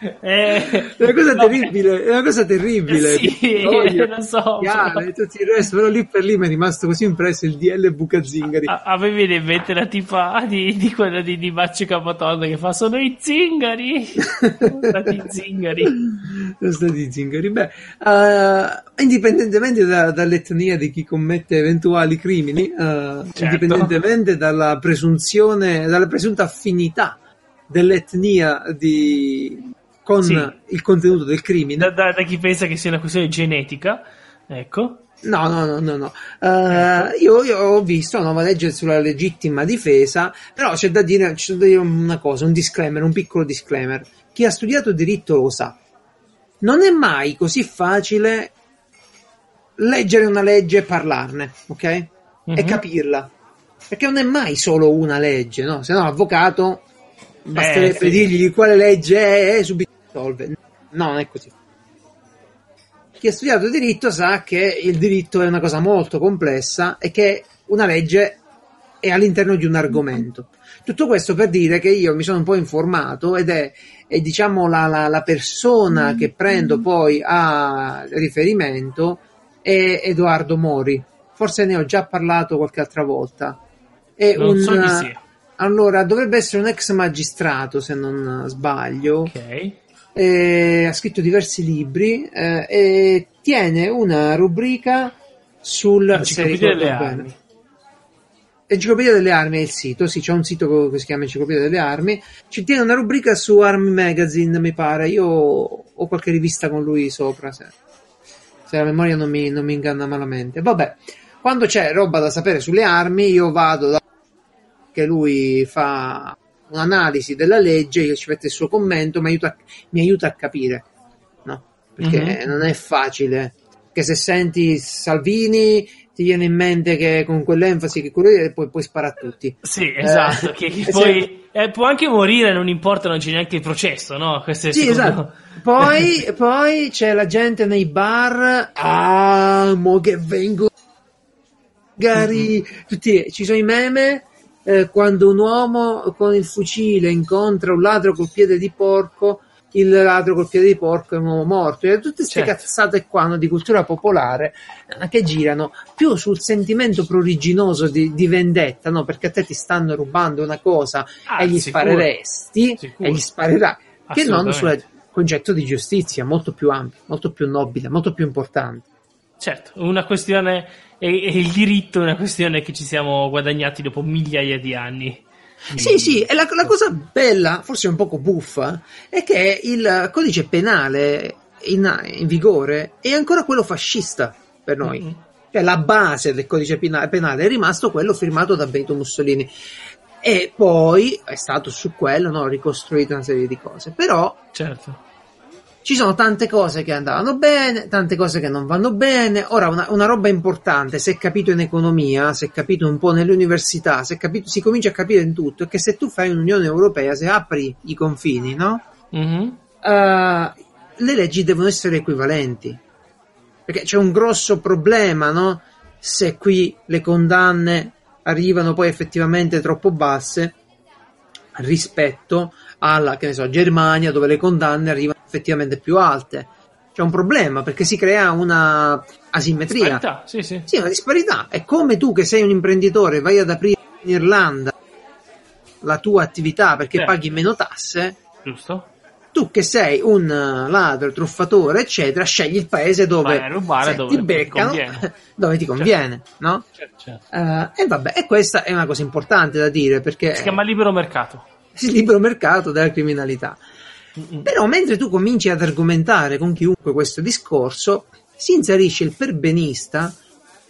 Speaker 2: Eh,
Speaker 1: è una cosa no, terribile, è una cosa terribile.
Speaker 2: Sì, Odio, lo *laughs* so.
Speaker 1: Chiaro, tutto il resto, però lì per lì mi è rimasto così impresso il DL Bucazingari.
Speaker 2: A, a me viene in mente la tipa di, di quella di, di Bacci Capotonda che fa sono i zingari. sono stati zingari.
Speaker 1: sono stati zingari. Beh, uh, indipendentemente da, dall'etnia di chi commette eventuali crimini, uh, certo. indipendentemente dalla presunzione, dalla presunta affinità dell'etnia di, con sì. il contenuto del crimine.
Speaker 2: Da, da, da, chi pensa che sia una questione genetica, ecco.
Speaker 1: No, no, no, no, no. Uh, io, io, ho visto una nuova legge sulla legittima difesa, però c'è da, dire, c'è da dire una cosa, un disclaimer, un piccolo disclaimer. Chi ha studiato diritto lo sa. Non è mai così facile leggere una legge e parlarne, ok? Mm-hmm. E mhm. capirla. Perché non è mai solo una legge, no? Se no, l'avvocato basterebbe eh, sì. dirgli quale legge è e subito risolve. No, non è così chi ha studiato diritto sa che il diritto è una cosa molto complessa e che una legge è all'interno di un argomento. Tutto questo per dire che io mi sono un po' informato ed è, è diciamo la, la, la, persona che prendo poi a riferimento è Edoardo Mori. Forse ne ho già parlato qualche altra volta. È non un, so chi sia. Allora, dovrebbe essere un ex magistrato, se non sbaglio. Ok eh, ha scritto diversi libri eh, e tiene una rubrica sul
Speaker 2: Enciclopedia delle armi.
Speaker 1: Enciclopedia delle armi è il sito, sì, c'è un sito che si chiama Enciclopedia delle armi. Ci tiene una rubrica su Army Magazine, mi pare. Io ho qualche rivista con lui sopra, se, se la memoria non mi, non mi inganna malamente. Vabbè, quando c'è roba da sapere sulle armi, io vado da che lui fa un'analisi della legge, che ci mette il suo commento, mi aiuta, mi aiuta a capire, no? Perché mm-hmm. non è facile. Che se senti Salvini ti viene in mente che con quell'enfasi che quello e poi, poi spara a tutti.
Speaker 2: Sì, esatto. Eh, che, che *laughs* poi eh, può anche morire, non importa, non c'è neanche il processo, no?
Speaker 1: Questo sì, esatto. *laughs* Poi, poi c'è la gente nei bar. Ah, mo che vengo. Magari mm-hmm. tutti, ci sono i meme eh, quando un uomo con il fucile incontra un ladro col piede di porco, il ladro col piede di porco è un uomo morto. E tutte queste certo. cazzate qua no, di cultura popolare eh, che girano più sul sentimento pruriginoso di, di vendetta, no? perché a te ti stanno rubando una cosa ah, e gli sicuro. spareresti sicuro. e gli sparerai, che non sul concetto di giustizia molto più ampio, molto più nobile, molto più importante.
Speaker 2: Certo, una questione e, e, il diritto è una questione che ci siamo guadagnati dopo migliaia di anni.
Speaker 1: Sì, sì, e la, la cosa bella, forse un poco buffa, è che il codice penale in, in vigore è ancora quello fascista per noi. Mm-hmm. Cioè la base del codice penale è rimasto quello firmato da Benito Mussolini e poi è stato su quello no, ricostruita una serie di cose. Però
Speaker 2: certo
Speaker 1: ci sono tante cose che andavano bene, tante cose che non vanno bene. Ora, una, una roba importante, se è capito in economia, se è capito un po' nelle università, se capito, si comincia a capire in tutto, è che se tu fai un'Unione Europea, se apri i confini, no? Mm-hmm. Uh, le leggi devono essere equivalenti. Perché c'è un grosso problema, no? Se qui le condanne arrivano poi effettivamente troppo basse rispetto alla, che ne so, Germania, dove le condanne arrivano effettivamente più alte. C'è un problema perché si crea una asimmetria.
Speaker 2: Disparità, sì, sì.
Speaker 1: Sì, una disparità. È come tu che sei un imprenditore vai ad aprire in Irlanda la tua attività perché certo. paghi meno tasse.
Speaker 2: Giusto.
Speaker 1: Tu che sei un ladro, truffatore, eccetera, scegli il paese dove,
Speaker 2: rubare, dove ti beccano, ti *laughs*
Speaker 1: dove ti conviene, certo. no?
Speaker 2: Certo, certo.
Speaker 1: Uh, e vabbè, e questa è una cosa importante da dire perché...
Speaker 2: Si chiama libero mercato. *laughs*
Speaker 1: Il libero mercato della criminalità. Però mentre tu cominci ad argomentare con chiunque questo discorso, si inserisce il perbenista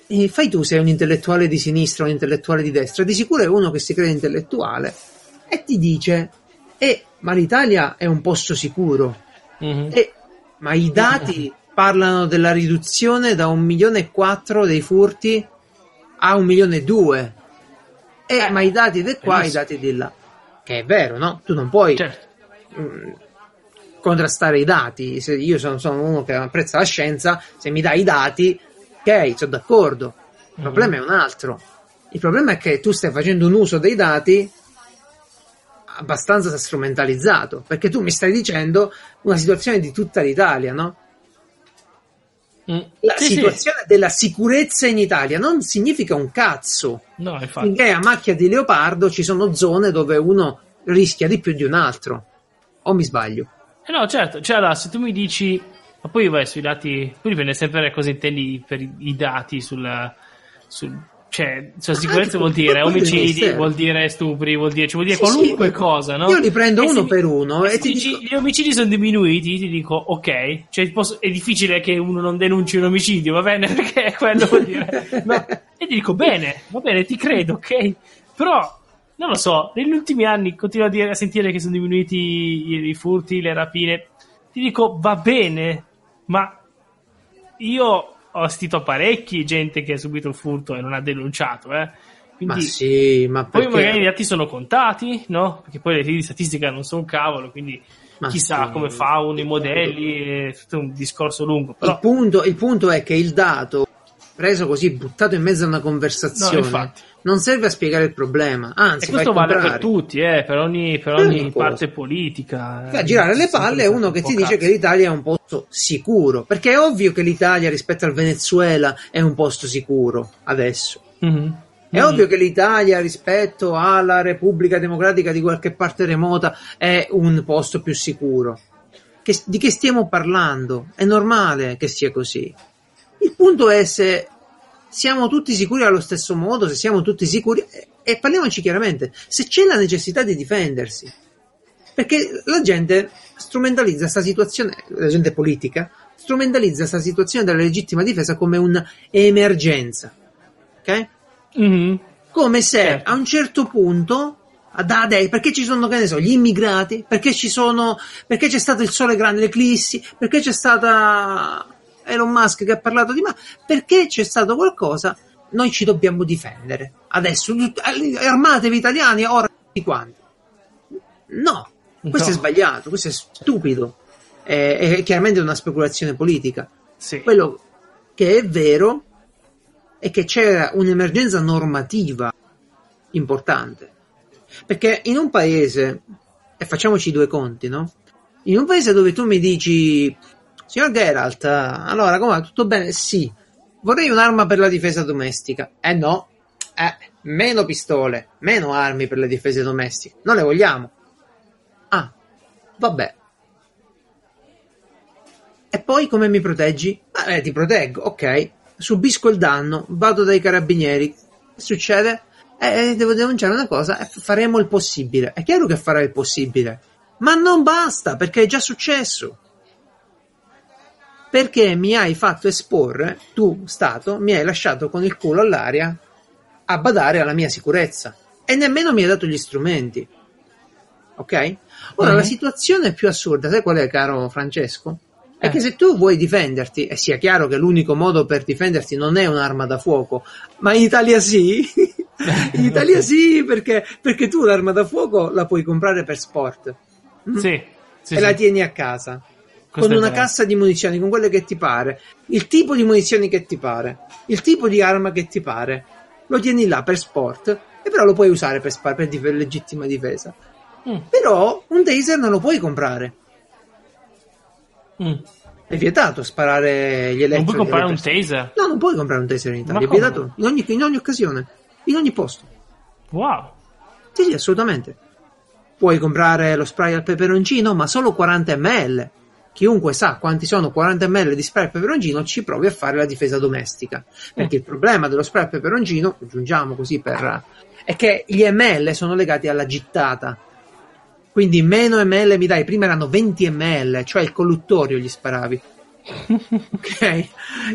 Speaker 1: e fai tu sei un intellettuale di sinistra o un intellettuale di destra, di sicuro è uno che si crede intellettuale e ti dice eh, ma l'Italia è un posto sicuro mm-hmm. eh, ma i dati *laughs* parlano della riduzione da un milione e quattro dei furti a un milione e due eh, eh, ma i dati di qua, i dati di là che è vero, no? Tu non puoi certo. mh, mm, contrastare i dati. Se io sono, sono, uno che apprezza la scienza, se mi dai i dati, ok, sono d'accordo. Il problema mm-hmm. è un altro. Il problema è che tu stai facendo un uso dei dati abbastanza strumentalizzato, perché tu mi stai dicendo una situazione di tutta l'Italia, no? Mm. La sì, situazione sì. della sicurezza in Italia non significa un cazzo.
Speaker 2: No, infatti.
Speaker 1: Finché a macchia di leopardo ci sono zone dove uno rischia di più di un altro. O mi sbaglio?
Speaker 2: Eh no, certo, cioè allora, se tu mi dici, ma poi vai sui dati, poi dipende sempre cosa intendi per i, i dati sul, sul, cioè, cioè sicurezza vuol dire omicidi, vuol dire stupri, vuol dire, cioè, vuol dire sì, qualunque sì. cosa, no?
Speaker 1: Io li prendo e uno per uno
Speaker 2: e ti dico... gli omicidi sono diminuiti, ti dico ok, cioè, posso... è difficile che uno non denunci un omicidio, va bene? *laughs* Perché quello vuol dire. No. E ti dico bene, va bene, ti credo, ok? Però non lo so, negli ultimi anni continuo a, dire, a sentire che sono diminuiti i, i, furti, le rapine. Ti dico, va bene, ma io ho assistito parecchi gente che ha subito un furto e non ha denunciato, eh.
Speaker 1: Quindi, ma sì, ma
Speaker 2: perché... Poi magari i dati sono contati, no? Perché poi le di statistica non sono un cavolo, quindi ma chissà sì. come fa uno i modelli, è tutto un discorso lungo. Però...
Speaker 1: Il, punto, il punto è che il dato preso così, buttato in mezzo a una conversazione, no, non serve a spiegare il problema. Anzi,
Speaker 2: e questo vale per tutti, eh, per ogni, per ogni parte politica.
Speaker 1: Eh, girare le palle è uno che ti dice che l'Italia è un posto sicuro. Perché è ovvio che l'Italia rispetto al Venezuela è un posto sicuro adesso. Mm-hmm. È mm-hmm. ovvio che l'Italia rispetto alla Repubblica Democratica di qualche parte remota è un posto più sicuro. Che, di che stiamo parlando? È normale che sia così. Il punto è se siamo tutti sicuri allo stesso modo, se siamo tutti sicuri, e parliamoci chiaramente, se c'è la necessità di difendersi. Perché la gente strumentalizza questa situazione, la gente politica, strumentalizza questa situazione della legittima difesa come un'emergenza. Ok? Mm-hmm. Come se certo. a un certo punto da dei, perché ci sono, che ne so, gli immigrati, perché ci sono, perché c'è stato il sole grande, l'eclissi, perché c'è stata Elon Musk che ha parlato di ma perché c'è stato qualcosa noi ci dobbiamo difendere adesso armatevi italiani ora tutti quanti no questo no. è sbagliato questo è stupido è, è chiaramente una speculazione politica
Speaker 2: sì.
Speaker 1: quello che è vero è che c'era un'emergenza normativa importante perché in un paese e facciamoci due conti no? in un paese dove tu mi dici Signor Geralt, allora come tutto bene? Sì. Vorrei un'arma per la difesa domestica. Eh no. Eh, meno pistole, meno armi per le difese domestiche. Non le vogliamo. Ah, vabbè. E poi come mi proteggi? Eh, ti proteggo, ok. Subisco il danno, vado dai carabinieri. Che succede? Eh, devo denunciare una cosa e faremo il possibile. È chiaro che farai il possibile. Ma non basta, perché è già successo perché mi hai fatto esporre, tu Stato, mi hai lasciato con il culo all'aria a badare alla mia sicurezza e nemmeno mi hai dato gli strumenti. Ok? Ora, mm-hmm. la situazione più assurda, sai qual è, caro Francesco? È eh. che se tu vuoi difenderti, e sia chiaro che l'unico modo per difenderti non è un'arma da fuoco, ma in Italia sì, *laughs* in Italia sì, perché, perché, tu l'arma da fuoco la puoi comprare per sport.
Speaker 2: Sì. sì
Speaker 1: e
Speaker 2: sì.
Speaker 1: la tieni a casa con una cassa di munizioni, con quelle che ti pare, il tipo di munizioni che ti pare, il tipo di arma che ti pare, lo tieni là per sport e però lo puoi usare per, spar- per dif- legittima difesa. Mm. Però un taser non lo puoi comprare.
Speaker 2: Mm.
Speaker 1: È vietato sparare gli elettro. Non
Speaker 2: puoi comprare un taser?
Speaker 1: No, non puoi comprare un taser in Italia. è vietato in ogni, in ogni occasione, in ogni posto.
Speaker 2: Wow.
Speaker 1: Sì, sì, assolutamente. Puoi comprare lo spray al peperoncino, ma solo 40 ml chiunque sa quanti sono 40 ml di spray al peperoncino ci provi a fare la difesa domestica. Perché il problema dello spray al peperoncino, aggiungiamo così per... è che gli ml sono legati alla gittata. Quindi meno ml mi dai, prima erano 20 ml, cioè il colluttorio gli sparavi. *laughs* ok?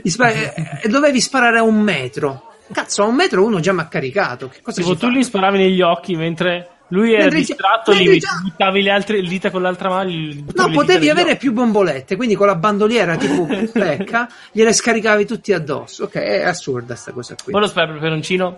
Speaker 1: Spara- e dovevi sparare a un metro. Cazzo, a un metro uno già mi ha caricato. Che cosa
Speaker 2: tipo, tu gli sparavi negli occhi mentre lui era mentre distratto, gli già... buttavi le altre le dita con l'altra mano.
Speaker 1: No, potevi avere occhi. più bombolette, quindi con la bandoliera tipo *laughs* pecca, gliele scaricavi tutti addosso. Ok, è assurda sta cosa qui.
Speaker 2: Poi lo spero peperoncino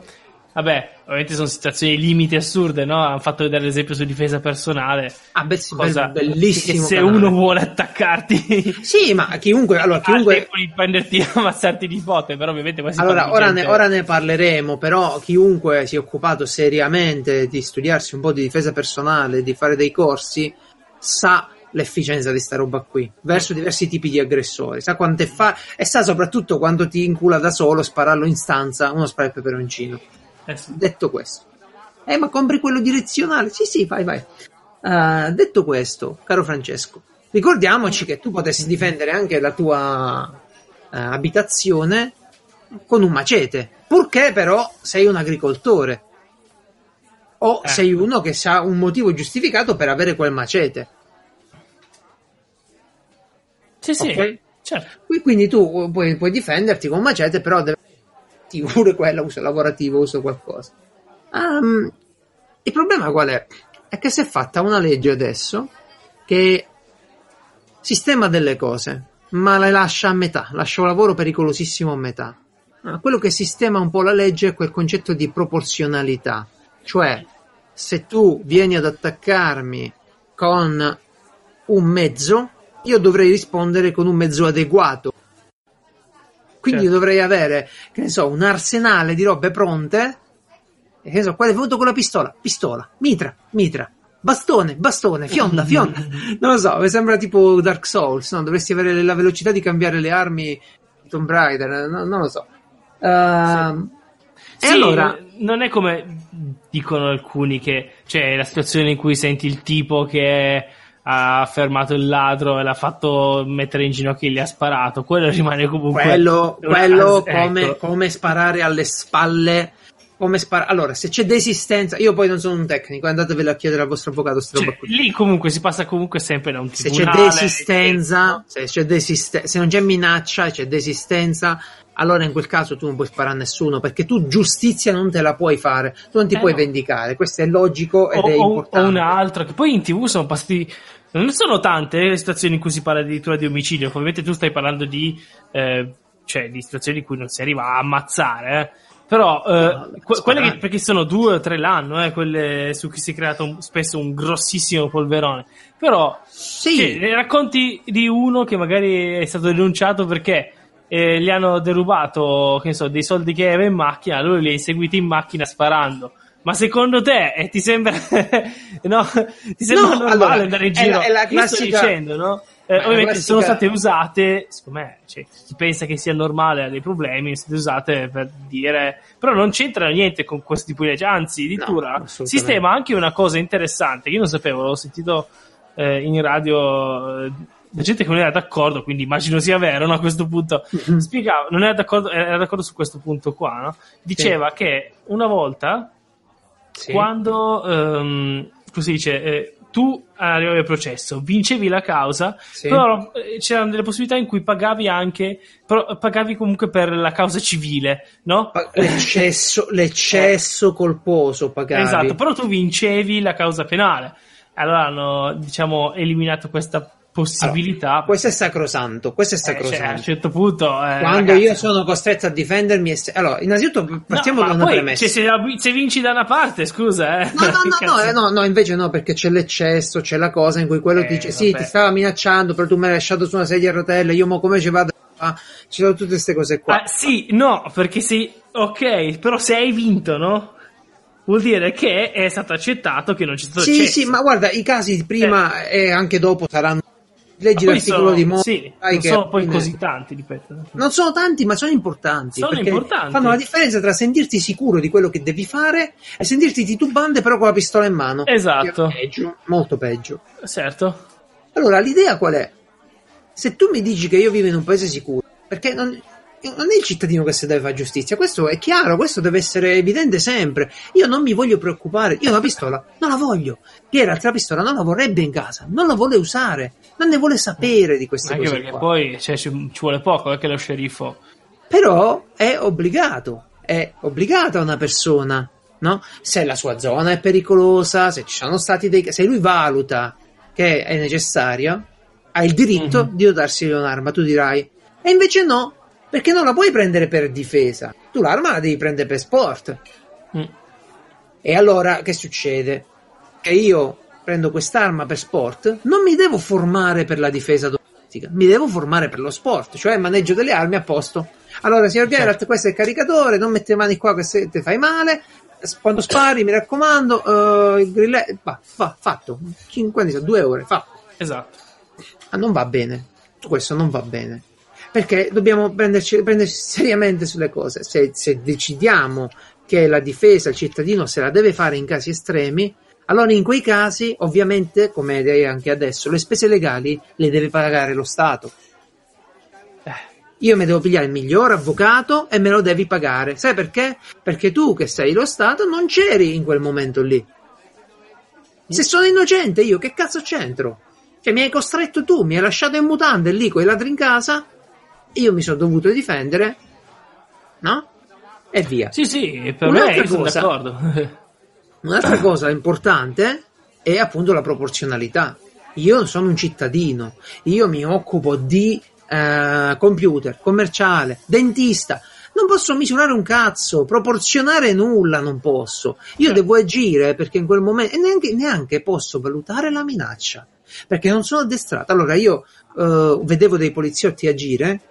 Speaker 2: Vabbè, ovviamente sono situazioni limiti assurde, no? Hanno fatto vedere l'esempio su difesa personale.
Speaker 1: Ah, beh, sì, cosa, bellissimo.
Speaker 2: se canale. uno vuole attaccarti,
Speaker 1: sì, ma chiunque, allora, chiunque...
Speaker 2: ha tempo di prenderti a *laughs* ammazzarti di pote, però ovviamente quasi
Speaker 1: Allora, ora ne, ora ne, parleremo, però chiunque si è occupato seriamente di studiarsi un po' di difesa personale, di fare dei corsi, sa l'efficienza di sta roba qui verso diversi tipi di aggressori. Sa quanto è fa e sa soprattutto quando ti incula da solo spararlo in stanza uno spray peperoncino.
Speaker 2: Eh sì.
Speaker 1: Detto questo, eh, ma compri quello direzionale? Sì, sì, vai, vai. Uh, detto questo, caro Francesco, ricordiamoci che tu potessi difendere anche la tua uh, abitazione con un macete. purché però sei un agricoltore o
Speaker 2: Eh.
Speaker 1: sei uno che ha un motivo giustificato per avere quel macete.
Speaker 2: Sì, sì,
Speaker 1: Ok.
Speaker 2: certo.
Speaker 1: Qui- Quindi tu puoi, puoi difenderti con macete, però deve sì, pure quello, uso lavorativo, uso qualcosa. Ehm, il problema qual è? È che si è fatta una legge adesso che sistema delle cose, ma le lascia a metà, lascia un lavoro pericolosissimo a metà. Ah, Quello che sistema un po' la legge è quel concetto di proporzionalità, cioè se tu vieni ad attaccarmi con un mezzo, io dovrei rispondere con un mezzo adeguato. Quindi
Speaker 2: Certo.
Speaker 1: dovrei avere, che ne so, un arsenale di robe pronte. E che ne so, qua è venuto con la pistola, pistola, mitra, mitra, bastone, bastone, fionda, *laughs* fionda. Non lo so, mi sembra tipo Dark Souls, no? Dovresti avere la velocità di cambiare le armi di Tomb Raider, no- non lo so. Ehm, E
Speaker 2: Sì,
Speaker 1: allora,
Speaker 2: non è come dicono alcuni che c'è la situazione in cui senti il tipo che ha fermato il ladro e l'ha fatto mettere in ginocchio e gli ha sparato. Quello rimane comunque.
Speaker 1: quello, quello
Speaker 2: ecco.
Speaker 1: come, come sparare alle spalle. Come spara- allora, se c'è desistenza, io poi non sono un tecnico, andatevelo a chiedere al vostro avvocato.
Speaker 2: Cioè, lì comunque si passa comunque sempre da un
Speaker 1: Se c'è
Speaker 2: tribunale.
Speaker 1: desistenza, se, c'è desiste- se non c'è minaccia, c'è desistenza, allora in quel caso tu non puoi sparare a nessuno perché tu giustizia non te la puoi fare, tu non ti
Speaker 2: Eh,
Speaker 1: puoi
Speaker 2: no.
Speaker 1: vendicare. Questo è logico ed
Speaker 2: o,
Speaker 1: è importante.
Speaker 2: o un altro che poi in tv sono passati non sono tante le situazioni in cui si parla addirittura di omicidio ovviamente tu stai parlando di eh, cioè di situazioni in cui non si arriva a ammazzare eh. però eh,
Speaker 1: No,
Speaker 2: que- quelle che, perché sono due o tre l'anno eh, quelle su cui si è creato un- spesso un grossissimo polverone però
Speaker 1: Sì,
Speaker 2: cioè, ne racconti di uno che magari è stato denunciato perché eh, gli hanno derubato che ne so, dei soldi che aveva in macchina, lui li ha inseguiti in macchina sparando. Ma secondo te eh, ti sembra, *laughs* no, ti sembra
Speaker 1: No,
Speaker 2: normale
Speaker 1: allora,
Speaker 2: andare in
Speaker 1: è
Speaker 2: giro?
Speaker 1: la- è la
Speaker 2: Io sto
Speaker 1: classica-
Speaker 2: dicendo, no? Eh,
Speaker 1: è la
Speaker 2: ovviamente
Speaker 1: classica-
Speaker 2: sono state usate, secondo me, cioè, chi pensa che sia normale ha dei problemi, sono state usate per dire, però non c'entra niente con questo tipo di legge, anzi, addirittura
Speaker 1: assolutamente.
Speaker 2: sistema anche una cosa interessante, io non sapevo, l'ho sentito eh, in radio eh, la gente che non era d'accordo, quindi immagino sia vero no, a questo punto.
Speaker 1: Mhm.
Speaker 2: Spiegava, non era d'accordo, era d'accordo su questo punto qua, no? Diceva che una volta,
Speaker 1: Sì.
Speaker 2: quando ehm, così dice, eh, tu arrivavi al processo, vincevi la causa,
Speaker 1: Sì.
Speaker 2: però eh, c'erano delle possibilità in cui pagavi anche, però pagavi comunque per la causa civile, no?
Speaker 1: L'eccesso, l'eccesso colposo pagavi.
Speaker 2: Esatto, però tu vincevi la causa penale. Allora hanno, diciamo, eliminato questa possibilità.
Speaker 1: Allora, questo è sacrosanto, questo è
Speaker 2: Eh, cioè, a un
Speaker 1: sacrosanto.
Speaker 2: certo punto. eh,
Speaker 1: Quando
Speaker 2: ragazzi,
Speaker 1: io sono costretto a difendermi, e allora, innanzitutto partiamo
Speaker 2: no,
Speaker 1: da una
Speaker 2: poi,
Speaker 1: premessa.
Speaker 2: cioè, se, vinci da una parte, scusa, eh.
Speaker 1: No, no, *laughs* no, no, eh, no, no, invece no, perché c'è l'eccesso, c'è la cosa in cui quello
Speaker 2: Eh,
Speaker 1: dice sì,
Speaker 2: vabbè.
Speaker 1: ti stava minacciando, però tu mi hai lasciato su una sedia a rotelle, io mo come ci vado? a- Ci sono tutte queste cose qua.
Speaker 2: Ah, sì, no, perché sei. Ok, però se hai vinto, no? Vuol dire che è stato accettato che non c'è stato
Speaker 1: sì,
Speaker 2: eccesso.
Speaker 1: sì, ma guarda, i casi prima e anche dopo saranno... Leggi l'articolo
Speaker 2: sono-
Speaker 1: di Mo,
Speaker 2: Sì, non sono poi così tanti, ripeto.
Speaker 1: Non sono tanti, ma sono importanti.
Speaker 2: Sono importanti.
Speaker 1: Fanno la differenza tra sentirti sicuro di quello che devi fare e sentirti titubante però con la pistola in mano.
Speaker 2: Esatto.
Speaker 1: Peggio, molto peggio.
Speaker 2: Certo.
Speaker 1: Allora, l'idea qual è? Se tu mi dici che io vivo in un paese sicuro, perché non, non è il cittadino che si deve fare giustizia, questo è chiaro, questo deve essere evidente sempre. Io non mi voglio preoccupare, io la pistola non la voglio. Piera, la pistola non la vorrebbe in casa, non la vuole usare, non ne vuole sapere di queste
Speaker 2: Anche
Speaker 1: cose
Speaker 2: perché
Speaker 1: qua.
Speaker 2: poi cioè, ci, vuole poco, è che lo sceriffo.
Speaker 1: Però è obbligato, è obbligata una persona, no? Se la sua zona è pericolosa, se ci sono stati dei se lui valuta che è necessaria, ha il diritto
Speaker 2: Mhm.
Speaker 1: di dotarsi di un'arma, tu dirai. E invece no, perché non la puoi prendere per difesa. Tu l'arma la devi prendere per sport.
Speaker 2: Mm.
Speaker 1: E allora che succede? Che io prendo quest'arma per sport, non mi devo formare per la difesa domestica, mi devo formare per lo sport, cioè il maneggio delle armi a posto. Allora, signor Geralt,
Speaker 2: Certo.
Speaker 1: questo è il caricatore, non mette le mani qua che se ti fai male. Quando spari, mi raccomando, eh, il grilletto, va, va, fatto. 5, 2 ore, fatto.
Speaker 2: Esatto.
Speaker 1: Ah, non va bene. Questo non va bene. Perché dobbiamo prenderci, prenderci seriamente sulle cose. Se, se decidiamo che la difesa, il cittadino se la deve fare in casi estremi, allora in quei casi, ovviamente, come direi anche adesso, le spese legali le deve pagare lo Stato.
Speaker 2: Eh,
Speaker 1: io mi devo pigliare il miglior avvocato e me lo devi pagare. Sai perché? Perché tu che sei lo Stato non c'eri in quel momento lì. Se sono innocente io, che cazzo c'entro? Cioè, mi hai costretto tu, mi hai lasciato in mutande lì con i ladri in casa, io mi sono dovuto difendere, no? E via.
Speaker 2: Sì, sì, per un'altra me sono cosa, d'accordo. *coughs*
Speaker 1: un'altra cosa importante è appunto la proporzionalità. Io sono un cittadino, io mi occupo di eh, computer, commerciale, dentista. Non posso misurare un cazzo, proporzionare nulla non posso. Io devo agire perché in quel momento e neanche, neanche posso valutare la minaccia perché non sono addestrato. Allora io uh, vedevo dei poliziotti agire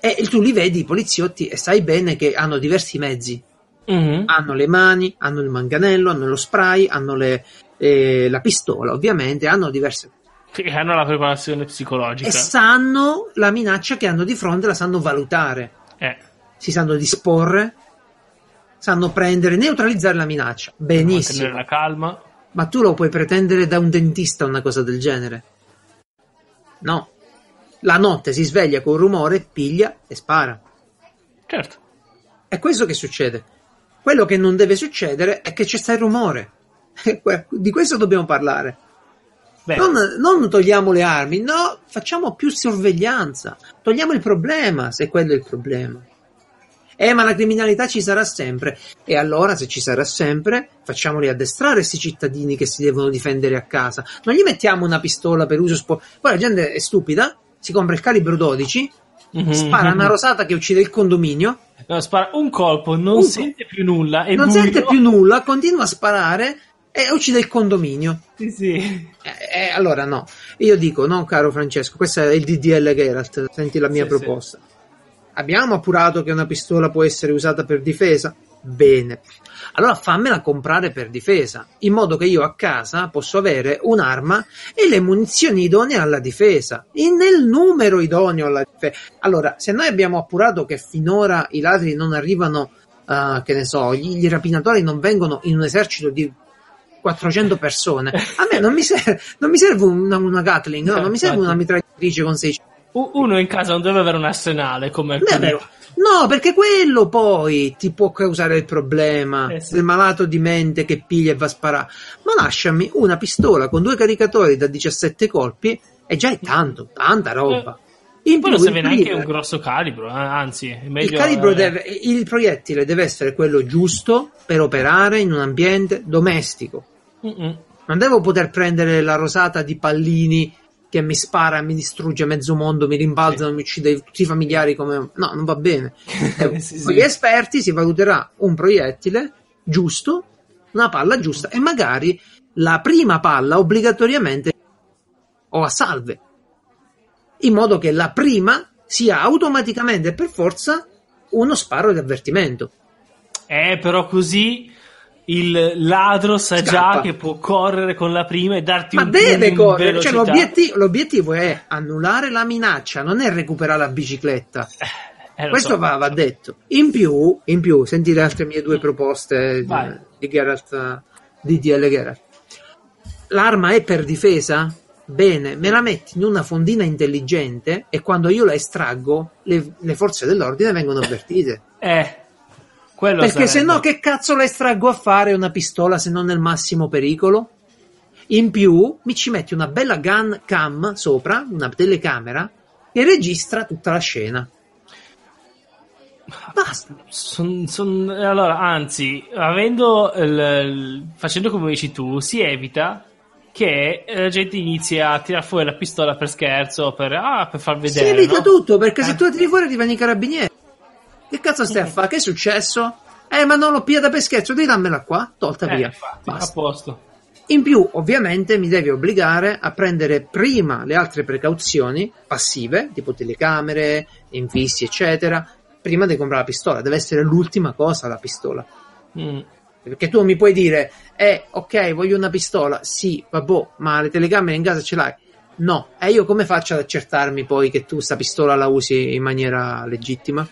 Speaker 1: e tu li vedi i poliziotti e sai bene che hanno diversi mezzi. Mm-hmm. Hanno le mani, hanno il manganello, hanno lo spray, hanno le, eh, la pistola, ovviamente, hanno diverse
Speaker 2: che hanno la preparazione psicologica.
Speaker 1: E sanno la minaccia che hanno di fronte, la sanno valutare.
Speaker 2: Eh.
Speaker 1: Si sanno disporre, sanno prendere, neutralizzare la minaccia. Benissimo.
Speaker 2: Mantenere la calma.
Speaker 1: Ma tu lo puoi pretendere da un dentista una cosa del genere? No. La notte si sveglia con rumore, piglia e spara.
Speaker 2: Certo.
Speaker 1: È questo che succede. Quello che non deve succedere è che c'è sta il rumore. Di questo dobbiamo parlare. Non, non, togliamo le armi, no, facciamo più sorveglianza. Togliamo il problema, se quello è il problema. Eh, ma la criminalità ci sarà sempre. E allora, se ci sarà sempre, facciamoli addestrare questi cittadini che si devono difendere a casa. Non gli mettiamo una pistola per uso sportivo. Poi la gente è stupida, si compra il calibro 12, mm-hmm. spara una rosata che uccide il condominio.
Speaker 2: No, spara un colpo, non un sente più nulla.
Speaker 1: non buio. sente più nulla, continua a sparare e uccide il condominio.
Speaker 2: Sì, sì.
Speaker 1: Eh, eh, allora no, io dico, no caro Francesco, questo è il DDL Geralt, senti la mia sì, proposta. Abbiamo appurato che una pistola può essere usata per difesa? Bene. Allora fammela comprare per difesa, in modo che io a casa posso avere un'arma e le munizioni idonee alla difesa, e nel numero idoneo alla difesa. Allora, se noi abbiamo appurato che finora i ladri non arrivano, uh, che ne so, gli, gli rapinatori non vengono in un esercito di 400 persone. A me non mi serve, non mi serve una, una Gatling, no? non mi serve una mitragliatrice con 600.
Speaker 2: Uno in casa non deve avere un arsenale come alcuni.
Speaker 1: No, perché quello poi ti può causare il problema eh sì. del malato di mente che piglia e va a sparare. Ma lasciami una pistola con due caricatori da 17 colpi e già è tanto, tanta roba.
Speaker 2: Eh. In poi non serve neanche un grosso calibro, eh, anzi, è meglio.
Speaker 1: Il calibro deve, il proiettile deve essere quello giusto per operare in un ambiente domestico. Mm-mm. Non devo poter prendere la rosata di pallini che mi spara, mi distrugge mezzo mondo, mi rimbalza, sì. mi uccide tutti i familiari come... No, non va bene. *laughs* Eh, sì, con gli esperti si valuterà un proiettile giusto, una palla giusta e magari la prima palla obbligatoriamente o a salve, in modo che la prima sia automaticamente e per forza uno sparo di avvertimento.
Speaker 2: Eh, però così il ladro sa Scappa. già che può correre con la prima e darti
Speaker 1: Ma
Speaker 2: un
Speaker 1: deve correre, cioè, l'obiettivo, l'obiettivo, è annullare la minaccia, non è recuperare la bicicletta. Eh, Questo so. va, va, detto. In più, in più, senti le altre mie due proposte di, di Geralt, di DL Geralt. L'arma è per difesa? Bene, me la metti in una fondina intelligente e quando io la estraggo, le, le forze dell'ordine vengono avvertite.
Speaker 2: Eh,
Speaker 1: quello Perché se no, che cazzo la estraggo a fare una pistola se non nel massimo pericolo? In più, mi ci metti una bella gun cam sopra, una telecamera, che registra tutta la scena. Basta.
Speaker 2: Son, son, allora, anzi, avendo il, facendo come dici tu, si evita che la gente inizi a tirare fuori la pistola per scherzo, per, ah, per far vedere.
Speaker 1: Si evita
Speaker 2: no?
Speaker 1: tutto, perché eh. se tu la tiri fuori arrivano i carabinieri. Che cazzo stai a fare? Che è successo? Eh, ma non l'ho pigliata per scherzo, devi dammela qua, tolta
Speaker 2: eh,
Speaker 1: via.
Speaker 2: Infatti, a posto.
Speaker 1: In più, ovviamente, mi devi obbligare a prendere prima le altre precauzioni passive, tipo telecamere, infissi, eccetera, prima di comprare la pistola. Deve essere l'ultima cosa la pistola. Mm. Perché tu mi puoi dire, eh, ok, voglio una pistola. Sì, vabbè, ma le telecamere in casa ce l'hai? No. E io come faccio ad accertarmi poi che tu sta pistola la usi in maniera legittima?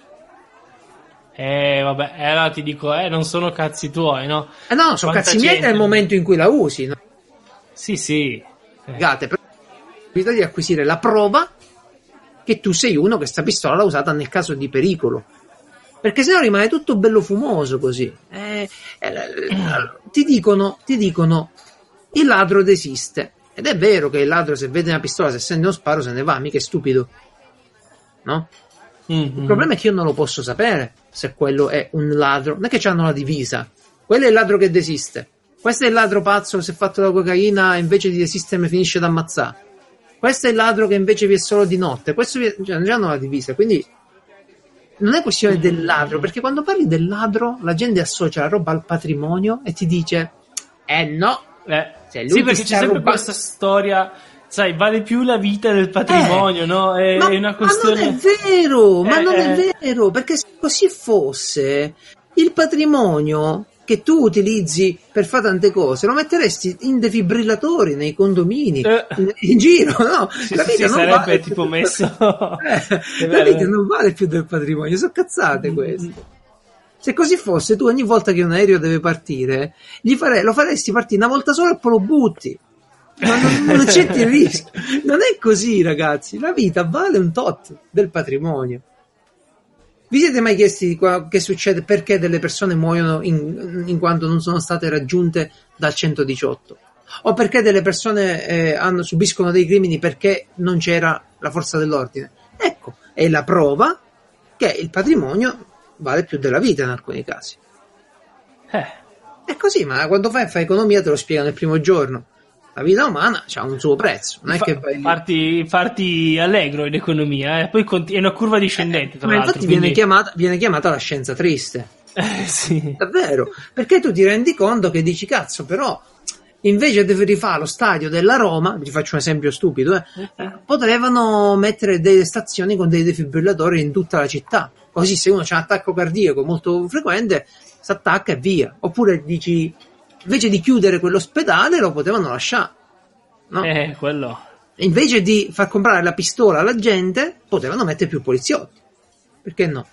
Speaker 2: Eh, vabbè, eh, allora ti dico, eh, non sono cazzi tuoi, no?
Speaker 1: Eh no, sono Quanta cazzi miei nel momento in cui la usi, no?
Speaker 2: Sì, sì.
Speaker 1: Eh. Gate, per di acquisire la prova che tu sei uno che sta pistola l'ha usata nel caso di pericolo. Perché sennò rimane tutto bello fumoso così. Eh, eh, ti, dicono, ti dicono il ladro desiste. Ed è vero che il ladro se vede una pistola, se sente uno sparo se ne va, mica è stupido. No? Mm-hmm. Il problema è che io non lo posso sapere se quello è un ladro. Non è che hanno la divisa. Quello è il ladro che desiste. Questo è il ladro pazzo che si è fatto la cocaina e invece di desistere mi finisce da ammazzare. Questo è il ladro che invece vi è solo di notte. Questo vi è... cioè, non hanno la divisa. Quindi non è questione del ladro, perché quando parli del ladro la gente associa la roba al patrimonio e ti dice eh no,
Speaker 2: eh, sì, perché c'è sempre ruba... questa storia sai, vale più la vita del patrimonio, eh, no? È,
Speaker 1: ma,
Speaker 2: una questione.
Speaker 1: Ma non è vero, eh, ma non è eh. vero, perché se così fosse, il patrimonio che tu utilizzi per fare tante cose lo metteresti in defibrillatori nei condomini eh. in, in, giro, no?
Speaker 2: Sì, la vita sì, non sarebbe vale tipo messo. *laughs*
Speaker 1: eh, la vita non vale più del patrimonio, sono cazzate queste. Se così fosse, tu ogni volta che un aereo deve partire, fare, lo faresti partire una volta sola e poi lo butti. Ma non, non accetti il *laughs* rischio. Non è così, ragazzi. La vita vale un tot del patrimonio. Vi siete mai chiesti che succede perché delle persone muoiono in, in quanto non sono state raggiunte dal 118? O perché delle persone eh, hanno, subiscono dei crimini perché non c'era la forza dell'ordine? Ecco, è la prova che il patrimonio vale più della vita in alcuni casi.
Speaker 2: Eh.
Speaker 1: È così, ma quando fai, fai economia te lo spiegano il primo giorno. La vita umana ha un suo prezzo, non è Fa, che vai
Speaker 2: farti, farti, allegro in economia, eh? poi conti- è una curva discendente. Eh,
Speaker 1: ma infatti quindi... viene, chiamata, viene chiamata la scienza triste. *laughs*
Speaker 2: Eh, sì.
Speaker 1: Davvero, perché tu ti rendi conto che dici cazzo, però invece di rifare lo stadio della Roma, ti faccio un esempio stupido, eh, eh, potevano mettere delle stazioni con dei defibrillatori in tutta la città. Così se uno ha un attacco cardiaco molto frequente, si attacca e via. Oppure dici, invece di chiudere quell'ospedale lo potevano lasciare. No?
Speaker 2: Eh, quello.
Speaker 1: Invece di far comprare la pistola alla gente, potevano mettere più poliziotti. Perché no?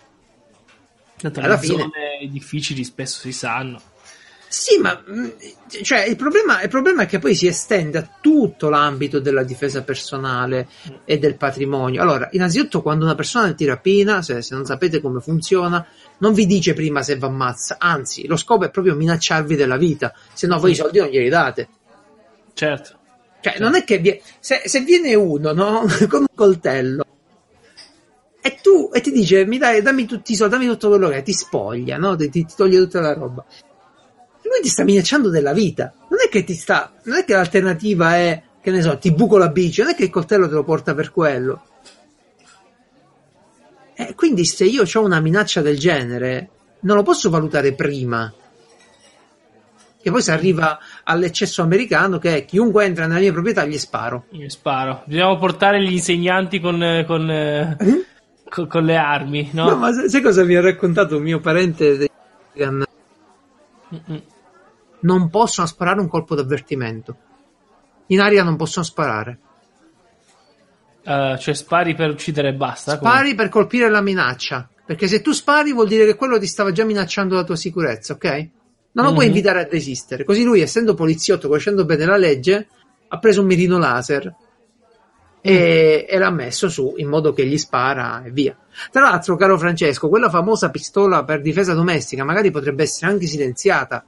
Speaker 2: Tanto alla fine... zone difficili spesso si sanno.
Speaker 1: Sì, ma mm, cioè, il, problema, il, problema, è che poi si estende a tutto l'ambito della difesa personale e del patrimonio. Allora, innanzitutto, quando una persona ti rapina, se, se non sapete come funziona, non vi dice prima se vi ammazza, anzi, lo scopo è proprio minacciarvi della vita, se no voi i soldi non glieli date.
Speaker 2: Certo.
Speaker 1: Cioè, certo. non è che vi... se, se, viene uno no? *laughs* con un coltello e tu e ti dice mi dai, dammi tutti i soldi, dammi tutto quello che è, ti spoglia, no? ti, ti toglie tutta la roba lui ti sta minacciando della vita. Non è che ti sta. Non è che l'alternativa è, che ne so, ti buco la bici, non è che il coltello te lo porta per quello. Eh, quindi se io ho una minaccia del genere, non lo posso valutare prima. Che poi si arriva all'eccesso americano che è chiunque entra nella mia proprietà gli sparo.
Speaker 2: Gli sparo. Bisogna portare gli insegnanti con, con, eh? con, con le armi, no?
Speaker 1: no ma sai cosa mi ha raccontato un mio parente? Mm-mm non possono sparare un colpo d'avvertimento. In aria non possono sparare.
Speaker 2: Uh, cioè spari per uccidere e basta?
Speaker 1: Spari come? per colpire la minaccia. Perché se tu spari vuol dire che quello ti stava già minacciando la tua sicurezza, ok? Non lo mm-hmm. puoi invitare a desistere. Così lui, essendo poliziotto, conoscendo bene la legge, ha preso un mirino laser e, mm. e, l'ha messo su in modo che gli spara e via. Tra l'altro, caro Francesco, quella famosa pistola per difesa domestica magari potrebbe essere anche silenziata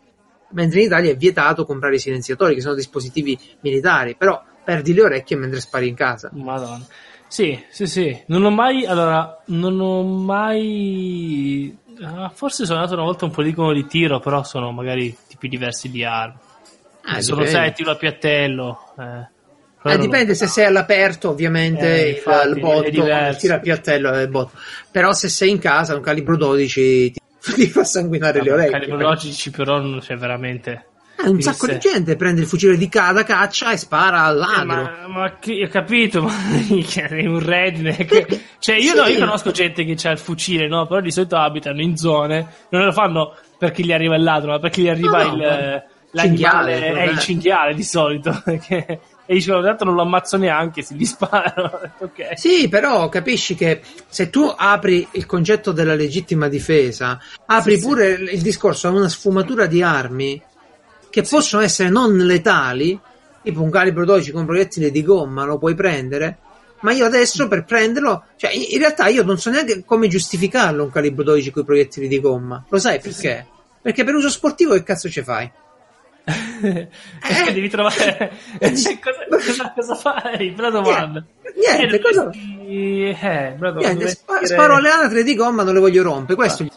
Speaker 1: mentre in Italia è vietato comprare i silenziatori, che sono dispositivi militari, però perdi le orecchie mentre spari in casa.
Speaker 2: Madonna. Sì, sì, sì. Non ho mai. Allora, non ho mai. Ah, forse sono andato una volta a un poligono di tiro, però sono magari tipi diversi di armi. Ah, sono sai, tiro a piattello. Eh.
Speaker 1: Ah, dipende se sei all'aperto, ovviamente eh, infatti, il, botto, il tiro a piattello è il botto. Però se sei in casa, un calibro 12 ti *laughs* ti fa sanguinare Vabbè, le orecchie.
Speaker 2: Calibro logici però non c'è veramente...
Speaker 1: Eh, un sacco di gente prende il fucile di cada caccia e spara al ladro. Eh,
Speaker 2: ma, ma ho capito, ma *laughs* è un redneck. Cioè, io, sì. no, io conosco gente che ha il fucile, no? Però di solito abitano in zone, non lo fanno perché gli arriva il ladro, ma perché gli arriva no, il, no, l'animale, è il cinghiale di solito. *laughs* Perché e dicevano tanto non lo ammazzo neanche se gli sparo *laughs* okay.
Speaker 1: sì però capisci che se tu apri il concetto della legittima difesa apri sì, pure sì. il discorso a una sfumatura di armi che sì. possono essere non letali tipo un calibro 12 con proiettili di gomma lo puoi prendere ma io adesso per prenderlo, cioè in, realtà io non so neanche come giustificarlo un calibro 12 con i proiettili di gomma. Lo sai perché? Perché per uso sportivo che cazzo ci fai?
Speaker 2: Perché *laughs* devi trovare. Cioè, *laughs* cosa, cosa, cosa fai? Bella domanda.
Speaker 1: Niente,
Speaker 2: Eh,
Speaker 1: cosa-
Speaker 2: Eh.
Speaker 1: Niente,
Speaker 2: dire-
Speaker 1: sparo alle anatre di gomma, non le voglio rompere. Questo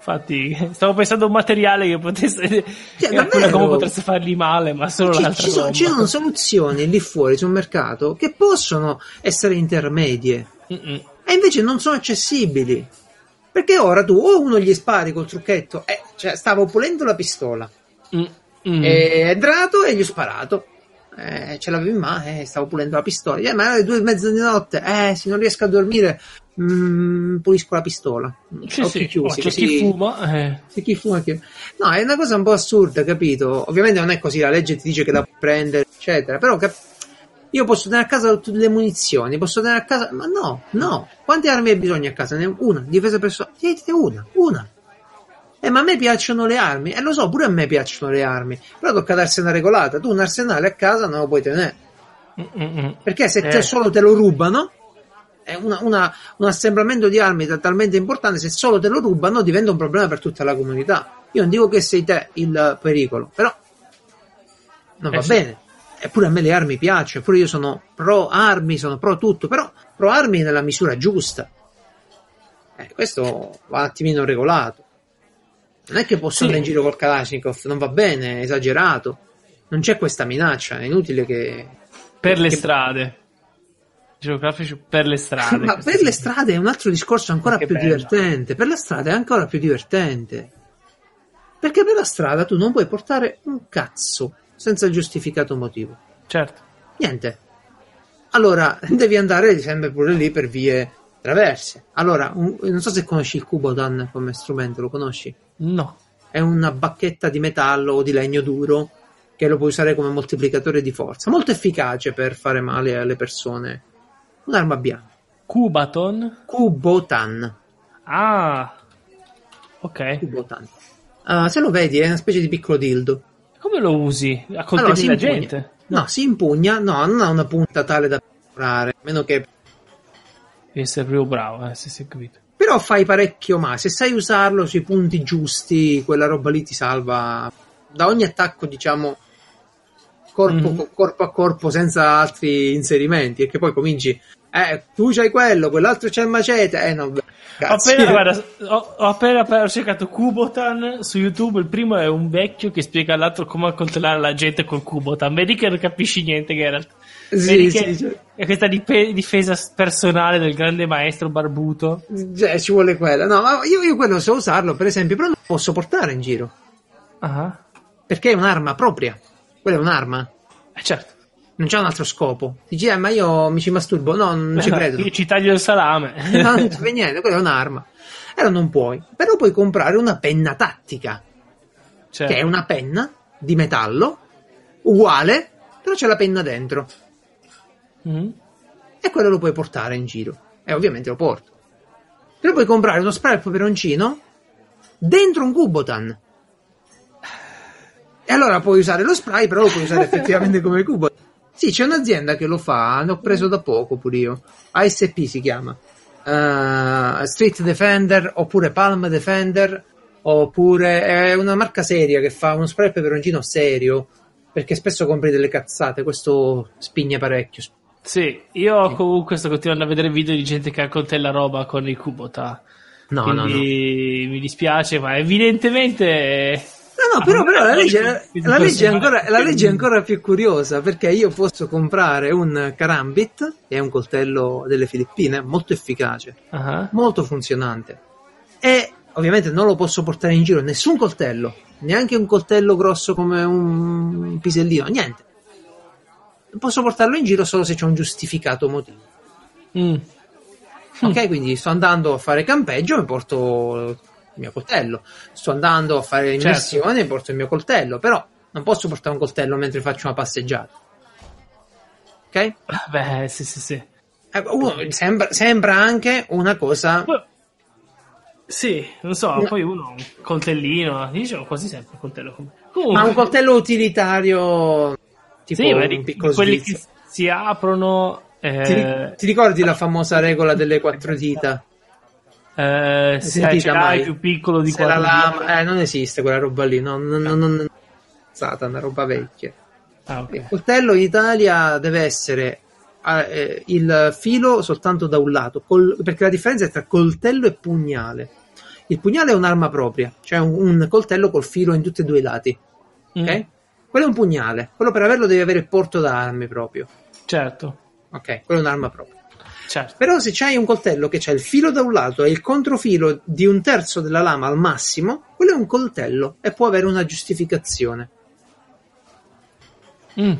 Speaker 2: Infatti, stavo pensando a un materiale che potesse. a
Speaker 1: davvero?
Speaker 2: come potreste fargli male, ma solo
Speaker 1: ci,
Speaker 2: l'altra
Speaker 1: ci sono, ci sono soluzioni lì fuori sul mercato che possono essere intermedie
Speaker 2: Mm-mm.
Speaker 1: e invece non sono accessibili. Perché ora tu o uno gli spari col trucchetto, eh, cioè stavo pulendo la pistola,
Speaker 2: Mm-mm.
Speaker 1: è entrato e gli ho sparato. Eh, ce l'avevo in mano, eh, stavo pulendo la pistola. Eh, ma alle due e mezza di notte, eh, se non riesco a dormire, mm, pulisco la pistola.
Speaker 2: Sì,
Speaker 1: Occhi
Speaker 2: sì.
Speaker 1: chiusi,
Speaker 2: Oh, c'è
Speaker 1: così-
Speaker 2: chi fuma. eh.
Speaker 1: sì, chi fuma, chi... No, è una cosa un po' assurda, capito? Ovviamente non è così, la legge ti dice che puoi prendere, eccetera, però cap- io posso tenere a casa tutte le munizioni, posso tenere a casa... Ma no, no. Quante armi hai bisogno a casa? Ne- Una, difesa personale? Tienitene una, una. Eh, ma a me piacciono le armi, e lo so, pure a me piacciono le armi, però tocca darsi una regolata. Tu un arsenale a casa non lo puoi tenere,
Speaker 2: Mm-mm.
Speaker 1: perché se te
Speaker 2: Eh.
Speaker 1: solo te lo rubano, è una- una- un assemblamento di armi talmente importante, se solo te lo rubano diventa un problema per tutta la comunità. Io non dico che sei te il pericolo, però non
Speaker 2: Eh
Speaker 1: va
Speaker 2: sì.
Speaker 1: bene. Eppure a me le armi piacciono, eppure io sono pro armi, sono pro tutto, però pro armi nella misura giusta. Eh, questo va un attimino regolato. Non è che posso
Speaker 2: Sì.
Speaker 1: andare in giro col Kalashnikov, non va bene, è esagerato. Non c'è questa minaccia, è inutile che...
Speaker 2: Per le
Speaker 1: che-
Speaker 2: strade. Geografici per le strade. *laughs*
Speaker 1: Ma per le strade è un altro discorso ancora
Speaker 2: Che
Speaker 1: più
Speaker 2: bello.
Speaker 1: divertente. Per la strada è ancora più divertente. Perché per la strada tu non puoi portare un cazzo senza giustificato motivo.
Speaker 2: Certo.
Speaker 1: Niente. Allora *laughs* devi andare sempre pure lì per vie traverse. Allora, un- non so se conosci il Kubotan come strumento, lo conosci?
Speaker 2: No.
Speaker 1: È una bacchetta di metallo o di legno duro che lo puoi usare come moltiplicatore di forza. Molto efficace per fare male alle persone. Un'arma bianca.
Speaker 2: Cubaton.
Speaker 1: Kubotan.
Speaker 2: Ah. Ok.
Speaker 1: Kubotan. Ah, se lo vedi è una specie di piccolo dildo.
Speaker 2: Come lo usi? A
Speaker 1: Allora,
Speaker 2: la gente?
Speaker 1: No, si impugna, no, non ha una punta tale da perforare, a meno che
Speaker 2: Devi essere proprio bravo, eh, se si è capito.
Speaker 1: però fai parecchio male. Se sai usarlo sui punti giusti, quella roba lì ti salva da ogni attacco, diciamo, corpo,
Speaker 2: Mhm.
Speaker 1: corpo a corpo senza altri inserimenti. E che poi cominci, eh, tu c'hai quello, quell'altro c'è il macete, eh, no, beh,
Speaker 2: Ho appena, guarda, ho, ho appena, appena cercato Kubotan su YouTube. Il primo è un vecchio che spiega all'altro come accoltellare la gente col Kubotan. Vedi che non capisci niente. Era.
Speaker 1: Sì, sì, cioè,
Speaker 2: è questa difesa personale del grande maestro barbuto.
Speaker 1: cioè, ci vuole quella. No, ma io, io quello so usarlo, per esempio, però non lo posso portare in giro.
Speaker 2: Ah,
Speaker 1: Perché è un'arma propria. Quella è un'arma.
Speaker 2: eh, certo.
Speaker 1: Non c'è un altro scopo. Dici, eh, ma io mi ci masturbo. No, non ci *laughs* credo.
Speaker 2: Io ci taglio il salame. *laughs*
Speaker 1: No, non fai niente, quella è un'arma. Allora non puoi. Però puoi comprare una penna tattica,
Speaker 2: Certo.
Speaker 1: che è una penna di metallo, uguale, però c'è la penna dentro.
Speaker 2: Mhm.
Speaker 1: E quello lo puoi portare in giro. E ovviamente lo porto. Però puoi comprare uno spray al peperoncino dentro un Kubotan. E allora puoi usare lo spray, però lo puoi usare effettivamente *laughs* come Kubotan. Sì, c'è un'azienda che lo fa, ne ho preso da poco pure io. ASP si chiama. Eh, Street Defender oppure Palm Defender oppure è una marca seria che fa uno spray al peperoncino serio perché spesso compri delle cazzate, questo spigna parecchio.
Speaker 2: Sì, io comunque sto continuando a vedere video di gente che accoltella roba con il Kubota.
Speaker 1: No, no, no.
Speaker 2: Quindi mi dispiace, ma evidentemente.
Speaker 1: No, no, però, però la, legge, la, legge ancora, la legge è ancora più curiosa perché io posso comprare un Karambit, che è un coltello delle Filippine, molto efficace,
Speaker 2: Ah,
Speaker 1: molto funzionante. E ovviamente non lo posso portare in giro, nessun coltello, neanche un coltello grosso come un pisellino, niente. Posso portarlo in giro solo se c'è un giustificato motivo.
Speaker 2: mm.
Speaker 1: Ok, quindi sto andando a fare campeggio e porto il mio coltello. Sto andando a fare
Speaker 2: Certo.
Speaker 1: immersione e porto il mio coltello. Però non posso portare un coltello mentre faccio una passeggiata. Ok? *laughs*
Speaker 2: Beh, sì, sì, sì.
Speaker 1: Ecco, uno- sembra, sembra anche una cosa.
Speaker 2: Sì, non so,
Speaker 1: No.
Speaker 2: poi uno un coltellino, dicevo quasi sempre un coltello.
Speaker 1: Ma
Speaker 2: Comunque,
Speaker 1: un coltello utilitario. Tipo
Speaker 2: sì,
Speaker 1: un piccolo
Speaker 2: quelli
Speaker 1: Svizzero.
Speaker 2: che si aprono Eh,
Speaker 1: Ti, ti ricordi la famosa regola delle quattro dita?
Speaker 2: Eh, se ce l'hai più piccolo di
Speaker 1: Se la
Speaker 2: quattro
Speaker 1: lama- eh, non esiste quella roba lì, no, no, no, no, stata una roba vecchia.
Speaker 2: Ah, ok.
Speaker 1: Il coltello in Italia deve essere eh, il filo soltanto da un lato, col- perché la differenza è tra coltello e pugnale. Il pugnale è un'arma propria, cioè un, un coltello col filo in tutti e due i lati.
Speaker 2: Mm,
Speaker 1: Ok? Quello è un pugnale, quello per averlo devi avere il porto d'armi proprio.
Speaker 2: certo,
Speaker 1: Ok, quello è un'arma propria.
Speaker 2: Certo.
Speaker 1: Però se c'hai un coltello che c'ha il filo da un lato e il controfilo di un terzo della lama al massimo, quello è un coltello e può avere una giustificazione.
Speaker 2: Mm.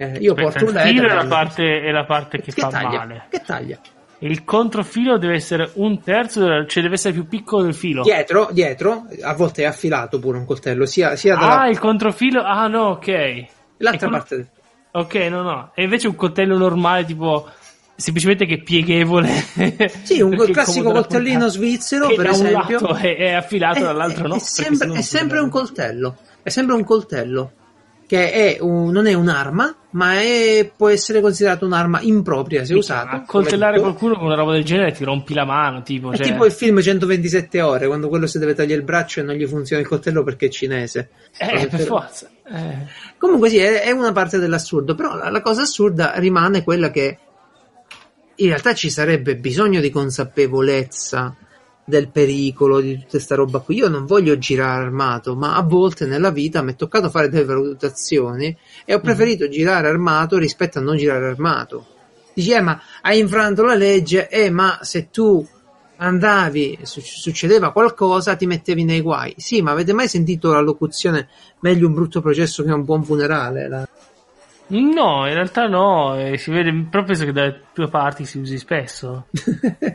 Speaker 1: Eh, io
Speaker 2: Aspetta,
Speaker 1: porto un
Speaker 2: il filo è la, parte, è la parte che, fa
Speaker 1: taglia,
Speaker 2: male.
Speaker 1: Che taglia?
Speaker 2: Il controfilo deve essere un terzo, cioè deve essere più piccolo del filo.
Speaker 1: Dietro, dietro, a volte è affilato pure un coltello, sia, sia dalla
Speaker 2: Ah, il controfilo. Ah, no, ok.
Speaker 1: l'altra
Speaker 2: quello-
Speaker 1: parte. del-
Speaker 2: Ok, no, no. E invece un coltello normale, tipo semplicemente che è pieghevole.
Speaker 1: Sì, un *laughs*
Speaker 2: è
Speaker 1: classico coltellino svizzero,
Speaker 2: Che
Speaker 1: per
Speaker 2: da
Speaker 1: esempio.
Speaker 2: un lato è, è affilato, dall'altro no.
Speaker 1: È, sempre, è sempre un coltello. È sempre un coltello. Che è un- non è un'arma, ma è- può essere considerato un'arma impropria se usato.
Speaker 2: A coltellare qualcuno con una roba del genere ti rompi la mano, tipo.
Speaker 1: È
Speaker 2: Cioè...
Speaker 1: tipo il film 127 ore, quando quello si deve tagliare il braccio e non gli funziona il coltello perché è cinese.
Speaker 2: Eh, per forza. Eh.
Speaker 1: Comunque sì, è, è una parte dell'assurdo, però la, la cosa assurda rimane quella che in realtà ci sarebbe bisogno di consapevolezza del pericolo di tutta sta roba qui. Io non voglio girare armato, ma a volte nella vita mi è toccato fare delle valutazioni e ho preferito girare armato rispetto a non girare armato. Dici, eh, ma hai infranto la legge, eh, ma se tu andavi, su- succedeva qualcosa, ti mettevi nei guai. Sì, ma avete mai sentito la locuzione meglio un brutto processo che un buon funerale? La-
Speaker 2: No, in realtà no, eh, si vede proprio che dalle tue parti si usi spesso. *laughs*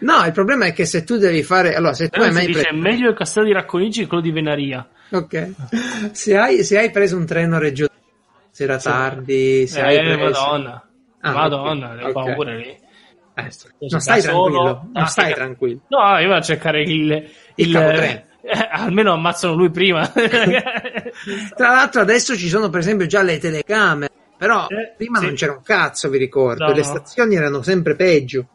Speaker 1: no, il problema è che se tu devi fare. Allora, se tu
Speaker 2: Però
Speaker 1: hai mai
Speaker 2: dice
Speaker 1: preso.
Speaker 2: meglio il castello di Racconigi che quello di Venaria.
Speaker 1: Ok. Se hai, se hai preso un treno Reggio. Se era
Speaker 2: Sì.
Speaker 1: tardi, se
Speaker 2: eh,
Speaker 1: hai preso.
Speaker 2: madonna.
Speaker 1: Ah,
Speaker 2: madonna,
Speaker 1: ok,
Speaker 2: le
Speaker 1: ok.
Speaker 2: paure lì.
Speaker 1: Eh,
Speaker 2: Sto
Speaker 1: non stai
Speaker 2: solo.
Speaker 1: tranquillo. Non
Speaker 2: Ah,
Speaker 1: stai
Speaker 2: che-
Speaker 1: tranquillo.
Speaker 2: No, io vado a cercare il...
Speaker 1: Il capotreno.
Speaker 2: Eh, almeno ammazzano lui prima. *laughs*
Speaker 1: Tra l'altro, adesso ci sono, per esempio, già le telecamere. Però
Speaker 2: Eh,
Speaker 1: prima
Speaker 2: sì.
Speaker 1: non c'era un cazzo, vi ricordo.
Speaker 2: No,
Speaker 1: Le
Speaker 2: no.
Speaker 1: stazioni erano sempre peggio.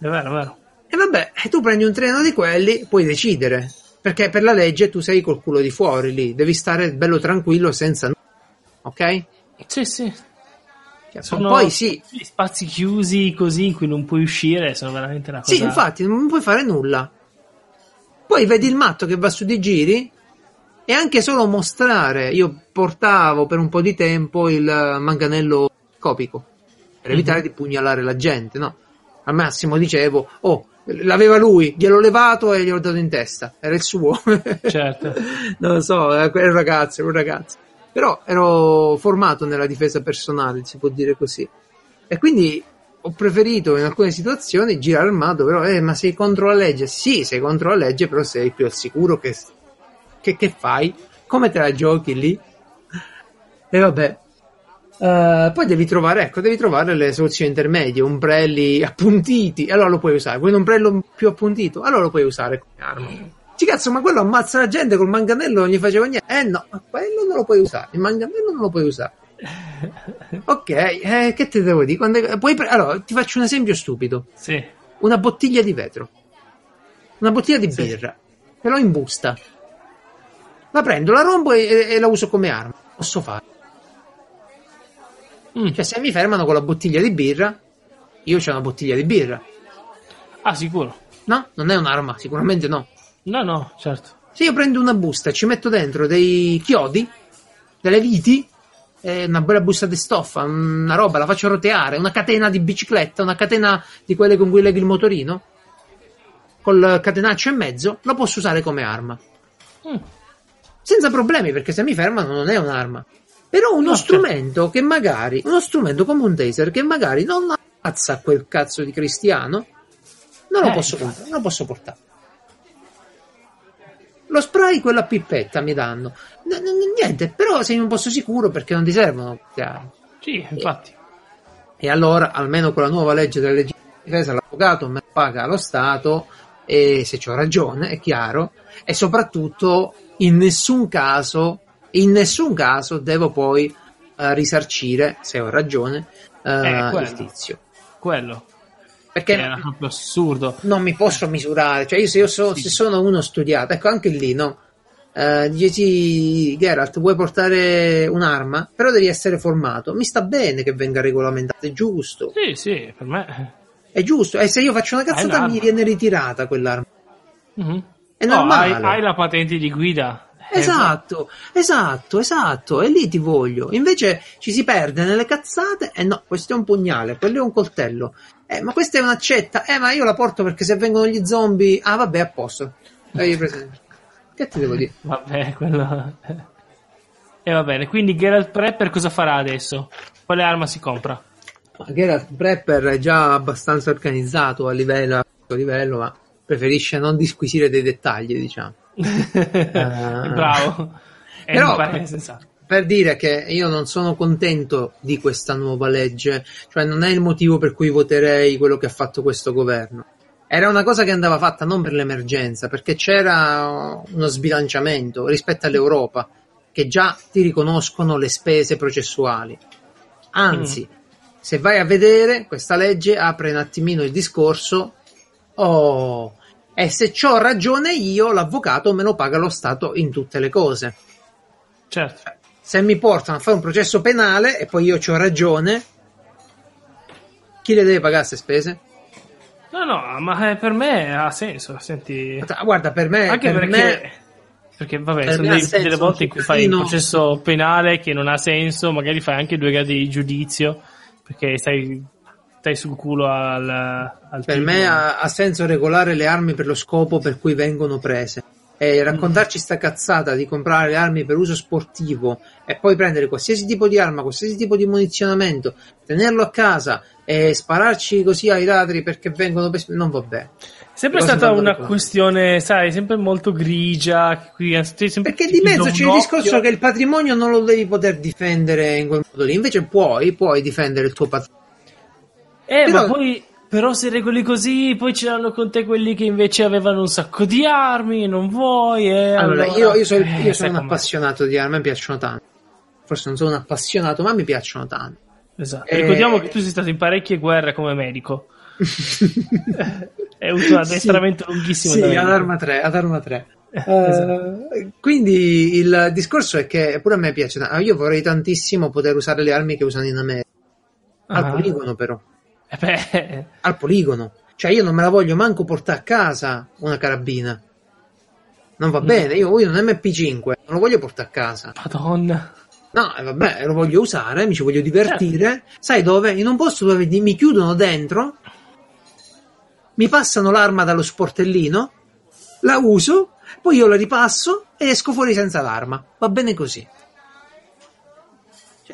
Speaker 2: è vero, è vero.
Speaker 1: E vabbè, e tu prendi un treno di quelli, puoi decidere. Perché per la legge tu sei col culo di fuori lì, devi stare bello tranquillo senza nulla. Ok?
Speaker 2: Sì, sì. Sono
Speaker 1: Poi sì,
Speaker 2: gli spazi chiusi così in cui non puoi uscire sono veramente una cosa...
Speaker 1: sì, infatti, non puoi fare nulla. Poi vedi il matto che va su di giri e anche solo mostrare. Io portavo per un po' di tempo il manganello copico per evitare di pugnalare la gente, no? Al massimo dicevo, oh, l'aveva lui, gliel'ho levato e gliel'ho dato in testa, era il suo. *laughs*
Speaker 2: Certo.
Speaker 1: non lo so, era un ragazzo, era un ragazzo. Però ero formato nella difesa personale, si può dire così. E quindi ho preferito in alcune situazioni girare armato, però, eh, ma sei contro la legge? Sì, sei contro la legge, però sei più al sicuro che, che, che fai? Come te la giochi lì? E vabbè. Eh, poi devi trovare, ecco, devi trovare le soluzioni intermedie, ombrelli appuntiti, allora lo puoi usare. Vuoi un ombrello più appuntito? Allora lo puoi usare come arma. Ci cazzo, ma quello ammazza la gente col manganello non gli faceva niente. Eh no, ma quello non lo puoi usare. Il manganello non lo puoi usare. *laughs* Ok, eh, che te devo dire? Quando- puoi pre- allora, ti faccio un esempio stupido.
Speaker 2: Sì.
Speaker 1: Una bottiglia di vetro. Una bottiglia di
Speaker 2: Sì.
Speaker 1: birra. Ce l'ho in busta. La prendo, la rompo e, e- la uso come arma. Posso fare.
Speaker 2: Mm.
Speaker 1: Cioè, se mi fermano con la bottiglia di birra, io c'ho una bottiglia di birra.
Speaker 2: Ah, sicuro.
Speaker 1: No? Non è un'arma, sicuramente no.
Speaker 2: No, no, certo.
Speaker 1: Se io prendo una busta e ci metto dentro dei chiodi, delle viti, eh, una bella busta di stoffa, una roba, la faccio roteare, una catena di bicicletta, una catena di quelle con cui leghi il motorino, col catenaccio in mezzo, la posso usare come arma.
Speaker 2: Mm.
Speaker 1: Senza problemi, perché se mi fermano non è un'arma. Però uno
Speaker 2: No,
Speaker 1: strumento che magari, uno strumento come un taser che magari non ammazza quel cazzo di cristiano, non lo
Speaker 2: Eh,
Speaker 1: posso
Speaker 2: infatti.
Speaker 1: comprare, non lo posso portare. Lo spray, quella pipetta mi danno. N- n- niente, però sei in un posto sicuro perché non ti servono armi.
Speaker 2: Sì, infatti.
Speaker 1: E allora, almeno con la nuova legge della legge di difesa, l'avvocato me paga lo Stato e se ho ragione, è chiaro, e soprattutto in nessun caso, in nessun caso devo poi uh, risarcire, se ho ragione, uh,
Speaker 2: Eh,
Speaker 1: il tizio.
Speaker 2: Quello.
Speaker 1: Perché
Speaker 2: Era proprio assurdo.
Speaker 1: non mi posso misurare, cioè io se, io so-
Speaker 2: Sì.
Speaker 1: se sono uno studiato, ecco anche lì, no? Eh, sì, Geralt, vuoi portare un'arma? Però devi essere formato. Mi sta bene che venga regolamentato, è giusto.
Speaker 2: Sì, sì, per me.
Speaker 1: È giusto. E se io faccio una cazzata mi viene ritirata quell'arma.
Speaker 2: Mhm.
Speaker 1: È
Speaker 2: No, hai,
Speaker 1: normale.
Speaker 2: hai la patente di guida. Eh,
Speaker 1: Esatto, esatto, esatto, e lì ti voglio. Invece ci si perde nelle cazzate e no, questo è un pugnale, quello è un coltello. Eh, ma questa è un'accetta. Eh, ma io la porto perché se vengono gli zombie. Ah, vabbè, a posto. Presente. Che ti devo dire?
Speaker 2: Vabbè, quello. E va bene, quindi Geralt Prepper cosa farà adesso? Quale arma si compra?
Speaker 1: Geralt Prepper è già abbastanza organizzato a livello, a livello, ma preferisce non disquisire dei dettagli, diciamo.
Speaker 2: Bravo. E
Speaker 1: Però- per dire che io non sono contento di questa nuova legge, cioè non è il motivo per cui voterei quello che ha fatto questo governo. Era una cosa che andava fatta non per l'emergenza, perché c'era uno sbilanciamento rispetto all'Europa, che già ti riconoscono le spese processuali. Anzi, se vai a vedere, questa legge apre un attimino il discorso, oh, e se ho ragione io, l'avvocato me lo paga lo Stato in tutte le cose
Speaker 2: Certo.
Speaker 1: se mi portano a fare un processo penale e poi io ho ragione, chi le deve pagare queste spese?
Speaker 2: No, no, ma eh, per me ha senso. Senti,
Speaker 1: Guarda, per me,
Speaker 2: anche
Speaker 1: per
Speaker 2: perché.
Speaker 1: me
Speaker 2: Perché vabbè,
Speaker 1: per
Speaker 2: sono dei-
Speaker 1: senso
Speaker 2: delle volte in cui fai un processo penale che non ha senso, magari fai anche due gradi di giudizio perché stai, stai sul culo al, al
Speaker 1: per
Speaker 2: tipo.
Speaker 1: me ha, ha senso regolare le armi per lo scopo per cui vengono prese. E raccontarci sta cazzata di comprare le armi per uso sportivo e poi prendere qualsiasi tipo di arma, qualsiasi tipo di munizionamento, tenerlo a casa e spararci così ai ladri perché vengono per... non va bene.
Speaker 2: sempre stata una questione, sai, sempre molto grigia. Qui, sempre
Speaker 1: Perché di mezzo c'è il discorso che il patrimonio non lo devi poter difendere in quel modo lì, invece puoi, puoi difendere il tuo patrimonio.
Speaker 2: Eh,
Speaker 1: Però-
Speaker 2: ma poi, però se regoli così, poi ce l'hanno con te quelli che invece avevano un sacco di armi, non vuoi, eh,
Speaker 1: Allora,
Speaker 2: allora-
Speaker 1: io, io sono,
Speaker 2: Eh,
Speaker 1: io sono un appassionato di armi, mi piacciono tanto. Forse non sono un appassionato, ma mi piacciono tanto.
Speaker 2: Esatto.
Speaker 1: Eh,
Speaker 2: Ricordiamo che tu sei stato in parecchie guerre come medico. *laughs* Avuto un addestramento lunghissimo
Speaker 1: Sì,
Speaker 2: da medico.
Speaker 1: ad arma 3, ad arma 3.
Speaker 2: Esatto.
Speaker 1: Eh, quindi il discorso è che pure a me piace, io vorrei tantissimo poter usare le armi che usano in America. Al
Speaker 2: Ah.
Speaker 1: poligono però. *laughs*
Speaker 2: Beh,
Speaker 1: al poligono. Cioè, io non me la voglio manco portare a casa una carabina. Non va
Speaker 2: Mm.
Speaker 1: bene, io voglio un MP5, non lo voglio portare a casa.
Speaker 2: madonna.
Speaker 1: No, eh, vabbè, lo voglio usare, mi ci voglio divertire.
Speaker 2: Certo.
Speaker 1: Sai dove? In un posto dove mi chiudono dentro, mi passano l'arma dallo sportellino, la uso, poi io la ripasso e esco fuori senza l'arma. Va bene così.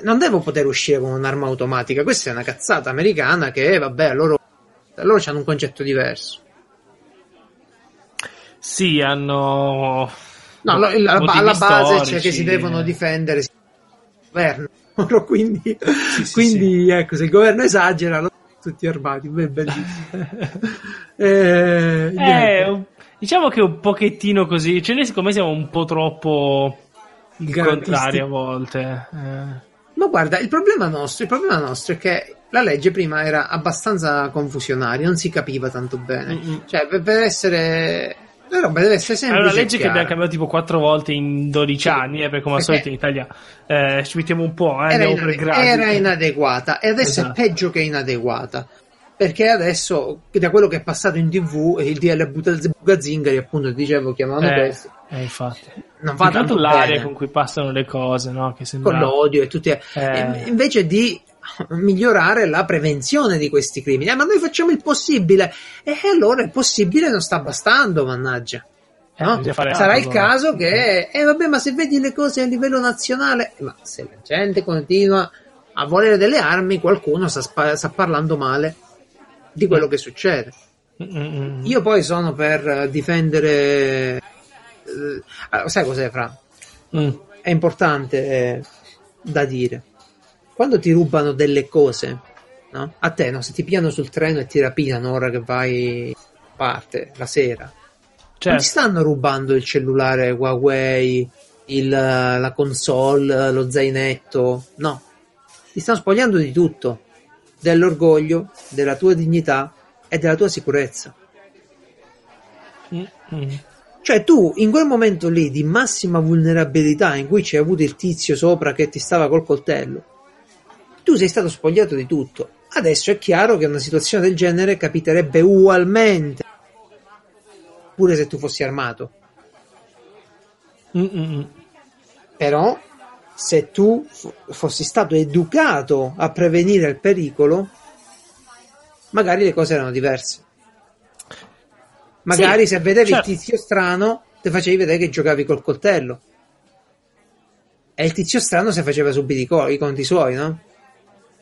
Speaker 1: Cioè, non devo poter uscire con un'arma automatica, questa è una cazzata americana che, vabbè, loro, loro hanno un concetto diverso.
Speaker 2: Sì, hanno...
Speaker 1: No, la- la- alla base c'è
Speaker 2: storici.
Speaker 1: che si devono difendere il governo. *laughs* quindi,
Speaker 2: sì,
Speaker 1: quindi ecco, se il governo esagera, lo- tutti armati. Beh, bellissimo. *laughs* eh,
Speaker 2: Eh, diciamo che un pochettino così, cioè noi secondo me siamo un po' troppo
Speaker 1: Il
Speaker 2: contrario a volte. Eh.
Speaker 1: Ma guarda, il problema nostro, il problema nostro è che la legge prima era abbastanza confusionaria, non si capiva tanto bene.
Speaker 2: Mm-mm.
Speaker 1: Cioè, per, essere. La roba deve essere
Speaker 2: È
Speaker 1: semplice.
Speaker 2: una
Speaker 1: e
Speaker 2: legge che abbiamo cambiato tipo quattro volte in 12 anni, eh, perché come al
Speaker 1: Perché-
Speaker 2: solito in Italia eh, ci mettiamo un po', eh,
Speaker 1: era, inade-
Speaker 2: gradi.
Speaker 1: era inadeguata e adesso
Speaker 2: Esatto.
Speaker 1: è peggio che inadeguata perché adesso da quello che è passato in tv il DL Bugazingari appunto dicevo chiamavano
Speaker 2: Eh,
Speaker 1: questo
Speaker 2: eh, infatti.
Speaker 1: Non va tanto
Speaker 2: l'aria
Speaker 1: bene
Speaker 2: con cui passano le cose, no? Che sembra...
Speaker 1: con l'odio e tutti
Speaker 2: Eh.
Speaker 1: invece di migliorare la prevenzione di questi crimini Eh, ma noi facciamo il possibile e allora il possibile non sta bastando mannaggia
Speaker 2: Eh,
Speaker 1: no?
Speaker 2: fare
Speaker 1: Sarà il caso che, eh vabbè, ma se vedi le cose a livello nazionale, ma se la gente continua a volere delle armi, qualcuno sta, spa- sta parlando male di quello che succede.
Speaker 2: Mm, mm, mm.
Speaker 1: Io poi sono per eh, difendere. Eh, allora, sai cos'è, Fra?
Speaker 2: Mm.
Speaker 1: È importante eh, da dire. Quando ti rubano delle cose, no? A te, no? Se ti piano sul treno e ti rapinano ora che vai a parte la sera, non ti
Speaker 2: Certo.
Speaker 1: stanno rubando il cellulare Huawei, il, la console, lo zainetto, no. ti stanno spogliando di tutto, dell'orgoglio, della tua dignità e della tua sicurezza.
Speaker 2: Mm-mm.
Speaker 1: Cioè tu in quel momento lì di massima vulnerabilità in cui c'è avuto il tizio sopra che ti stava col coltello, tu sei stato spogliato di tutto. Adesso è chiaro che una situazione del genere capiterebbe ugualmente, pure se tu fossi armato.
Speaker 2: Mm-mm.
Speaker 1: Però se tu fossi stato educato a prevenire il pericolo, magari le cose erano diverse. Magari
Speaker 2: Sì,
Speaker 1: se vedevi
Speaker 2: certo.
Speaker 1: il tizio strano, ti facevi vedere che giocavi col coltello. E il tizio strano si faceva subito i, co- i conti suoi, no?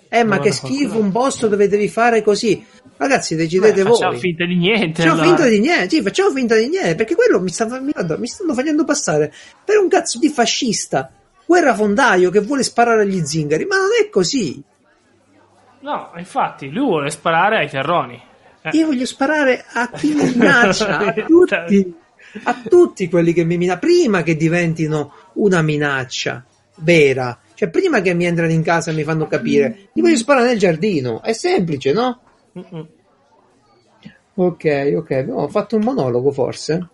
Speaker 1: Eh, ma
Speaker 2: No,
Speaker 1: che
Speaker 2: no,
Speaker 1: schifo
Speaker 2: no.
Speaker 1: un posto dove devi fare così. Ragazzi, decidete
Speaker 2: Beh, facciamo
Speaker 1: voi.
Speaker 2: finta di niente.
Speaker 1: Facciamo
Speaker 2: allora.
Speaker 1: finta di niente, sì, facciamo finta di niente, perché quello mi, stava, mi, mi stanno facendo passare per un cazzo di fascista, guerrafondaio che vuole sparare agli zingari, ma non è così.
Speaker 2: No, infatti, lui vuole sparare ai terroni. Eh.
Speaker 1: Io voglio sparare a chi mi *laughs* minaccia, a tutti, a tutti quelli che mi minacciano, prima che diventino una minaccia vera. Cioè, prima che mi entrano in casa e mi fanno capire, li voglio sparare nel giardino. È semplice, no?
Speaker 2: Mm-mm.
Speaker 1: Ok, ok, abbiamo fatto un monologo forse.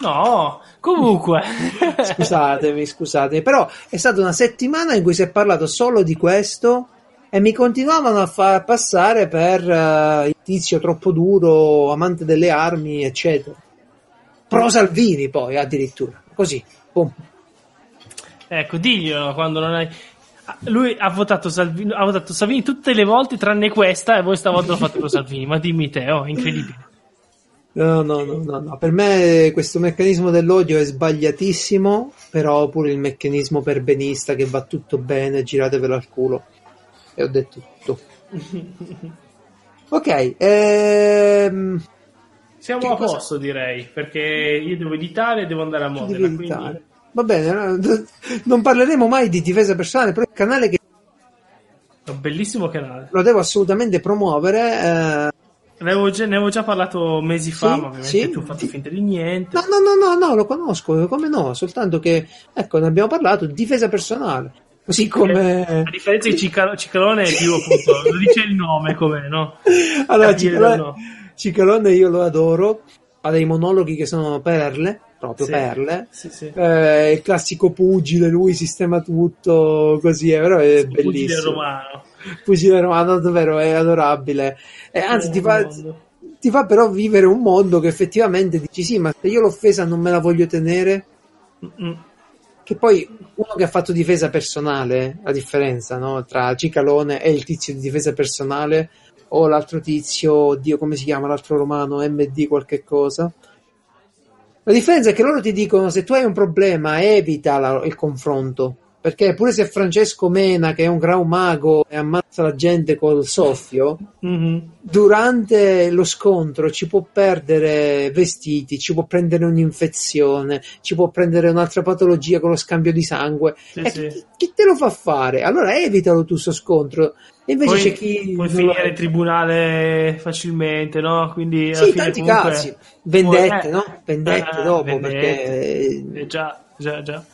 Speaker 2: No, comunque.
Speaker 1: Scusatemi, scusatemi, però è stata una settimana in cui si è parlato solo di questo e mi continuavano a far passare per eh, il tizio troppo duro, amante delle armi, eccetera. Pro Salvini poi addirittura, così, boom.
Speaker 2: ecco, diglielo quando non hai. Lui ha votato, Salvini, ha votato Salvini tutte le volte tranne questa e voi stavolta lo fate con Salvini. Ma dimmi te, oh, incredibile.
Speaker 1: No, no, no, no, no, per me questo meccanismo dell'odio è sbagliatissimo, però pure il meccanismo perbenista che va tutto bene, giratevelo al culo. E ho detto tutto. Ok, ehm...
Speaker 2: Siamo
Speaker 1: Che
Speaker 2: a
Speaker 1: cosa-
Speaker 2: posto, direi, perché io devo editare e devo andare a Modena. Quindi...
Speaker 1: Va bene, no, *laughs* non parleremo mai di difesa personale, però è un canale che
Speaker 2: È un bellissimo canale.
Speaker 1: lo devo assolutamente promuovere. eh,
Speaker 2: Ne avevo già, ne avevo già parlato mesi fa,
Speaker 1: Sì,
Speaker 2: ma ovviamente
Speaker 1: sì.
Speaker 2: tu hai fatto finta di niente.
Speaker 1: No, no, no, no, no, lo conosco, come no, soltanto che, ecco, ne abbiamo parlato, difesa personale. Così come...
Speaker 2: A differenza di Cica- Cicalone è più appunto, *laughs* lo dice il nome come, no?
Speaker 1: Allora, Cicalone,
Speaker 2: no.
Speaker 1: Cicalone io lo adoro, ha dei monologhi che sono perle, proprio
Speaker 2: Sì.
Speaker 1: perle.
Speaker 2: Sì, sì.
Speaker 1: Eh, il classico pugile, lui sistema tutto così, è vero, è
Speaker 2: Pugile
Speaker 1: bellissimo.
Speaker 2: romano.
Speaker 1: Pugile romano, davvero, è adorabile. E anzi, ti fa, ti fa però vivere un mondo che effettivamente dici sì, ma se io l'ho offesa non me la voglio tenere.
Speaker 2: Mm-mm.
Speaker 1: Che poi uno che ha fatto difesa personale, la differenza no? tra Cicalone e il tizio di difesa personale, o l'altro tizio, oddio, come si chiama l'altro romano, MD qualche cosa. La differenza è che loro ti dicono se tu hai un problema evita la- il confronto. Perché pure se Francesco Mena, che è un grau mago e ammazza la gente col soffio,
Speaker 2: Mhm.
Speaker 1: durante lo scontro ci può perdere vestiti, ci può prendere un'infezione, ci può prendere un'altra patologia con lo scambio di sangue.
Speaker 2: Sì,
Speaker 1: E
Speaker 2: sì.
Speaker 1: chi, chi te lo fa fare? Allora evitalo tu sto scontro. E invece
Speaker 2: Poi
Speaker 1: c'è chi.
Speaker 2: puoi finire in tribunale facilmente, no? Quindi alla
Speaker 1: Sì,
Speaker 2: fine
Speaker 1: tanti
Speaker 2: comunque-
Speaker 1: casi. Vendette,
Speaker 2: puoi-
Speaker 1: no? Vendette
Speaker 2: eh,
Speaker 1: dopo
Speaker 2: vendette.
Speaker 1: perché.
Speaker 2: Eh, già, già, già.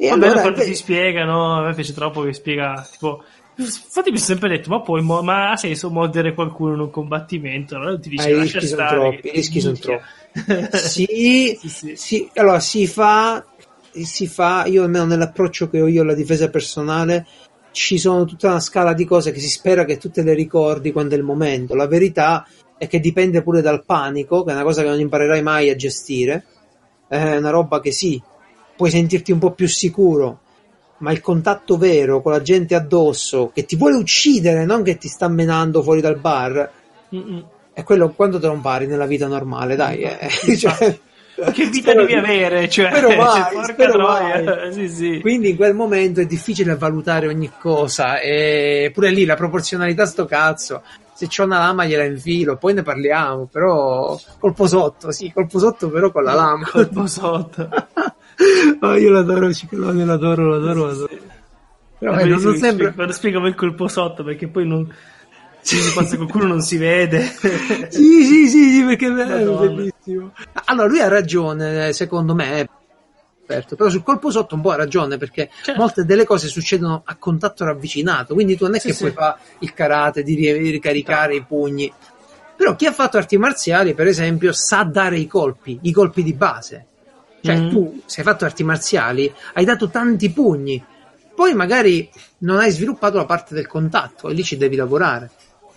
Speaker 1: E
Speaker 2: Va bene
Speaker 1: allora,
Speaker 2: quando ti spiega, no? A me piace troppo che spiega, tipo... Infatti mi sono sempre detto, ma poi mo- ma ha senso mordere qualcuno in un combattimento? Allora ti dice,
Speaker 1: i rischi sono
Speaker 2: stare.
Speaker 1: troppi, i rischi sono
Speaker 2: minchia. *laughs*
Speaker 1: sì,
Speaker 2: Sì, sì.
Speaker 1: sì, allora si fa, si fa, io almeno nell'approccio che ho io alla difesa personale, ci sono tutta una scala di cose che si spera che tu te le ricordi quando è il momento. La verità è che dipende pure dal panico, che è una cosa che non imparerai mai a gestire. È una roba che sì, puoi sentirti un po' più sicuro, ma il contatto vero con la gente addosso che ti vuole uccidere, non che ti sta menando fuori dal bar,
Speaker 2: Mm-mm.
Speaker 1: è quello quando te lo impari nella vita normale, dai. eh. *laughs* Cioè,
Speaker 2: Che vita devi
Speaker 1: di-
Speaker 2: avere? Cioè,
Speaker 1: spero *laughs* mai,
Speaker 2: cioè,
Speaker 1: spero mai. *laughs*
Speaker 2: Sì, sì.
Speaker 1: Quindi in quel momento è difficile valutare ogni cosa e pure lì la proporzionalità sto cazzo. Se c'ho una lama gliela infilo, poi ne parliamo, però colpo sotto, sì, colpo sotto però con la lama.
Speaker 2: Colpo sotto.
Speaker 1: Oh, *laughs* io l'adoro, Ciclone, l'adoro, l'adoro, l'adoro. Però eh, non,
Speaker 2: bellissimo
Speaker 1: non
Speaker 2: spiega- Quando spiegami il colpo sotto, perché poi non... Se si passa qualcuno non si vede. *laughs*
Speaker 1: Sì, sì, sì, sì, perché è bellissimo. Allora, lui ha ragione, secondo me. però sul colpo sotto un po' ha ragione perché
Speaker 2: Certo.
Speaker 1: molte delle cose succedono a contatto ravvicinato, quindi tu non è
Speaker 2: Sì,
Speaker 1: che
Speaker 2: sì.
Speaker 1: puoi fare il karate di ri- ricaricare i pugni. Però chi ha fatto arti marziali, per esempio, sa dare i colpi, i colpi di base. Cioè,
Speaker 2: Mm.
Speaker 1: tu, se hai fatto arti marziali, hai dato tanti pugni, poi magari non hai sviluppato la parte del contatto e lì ci devi lavorare.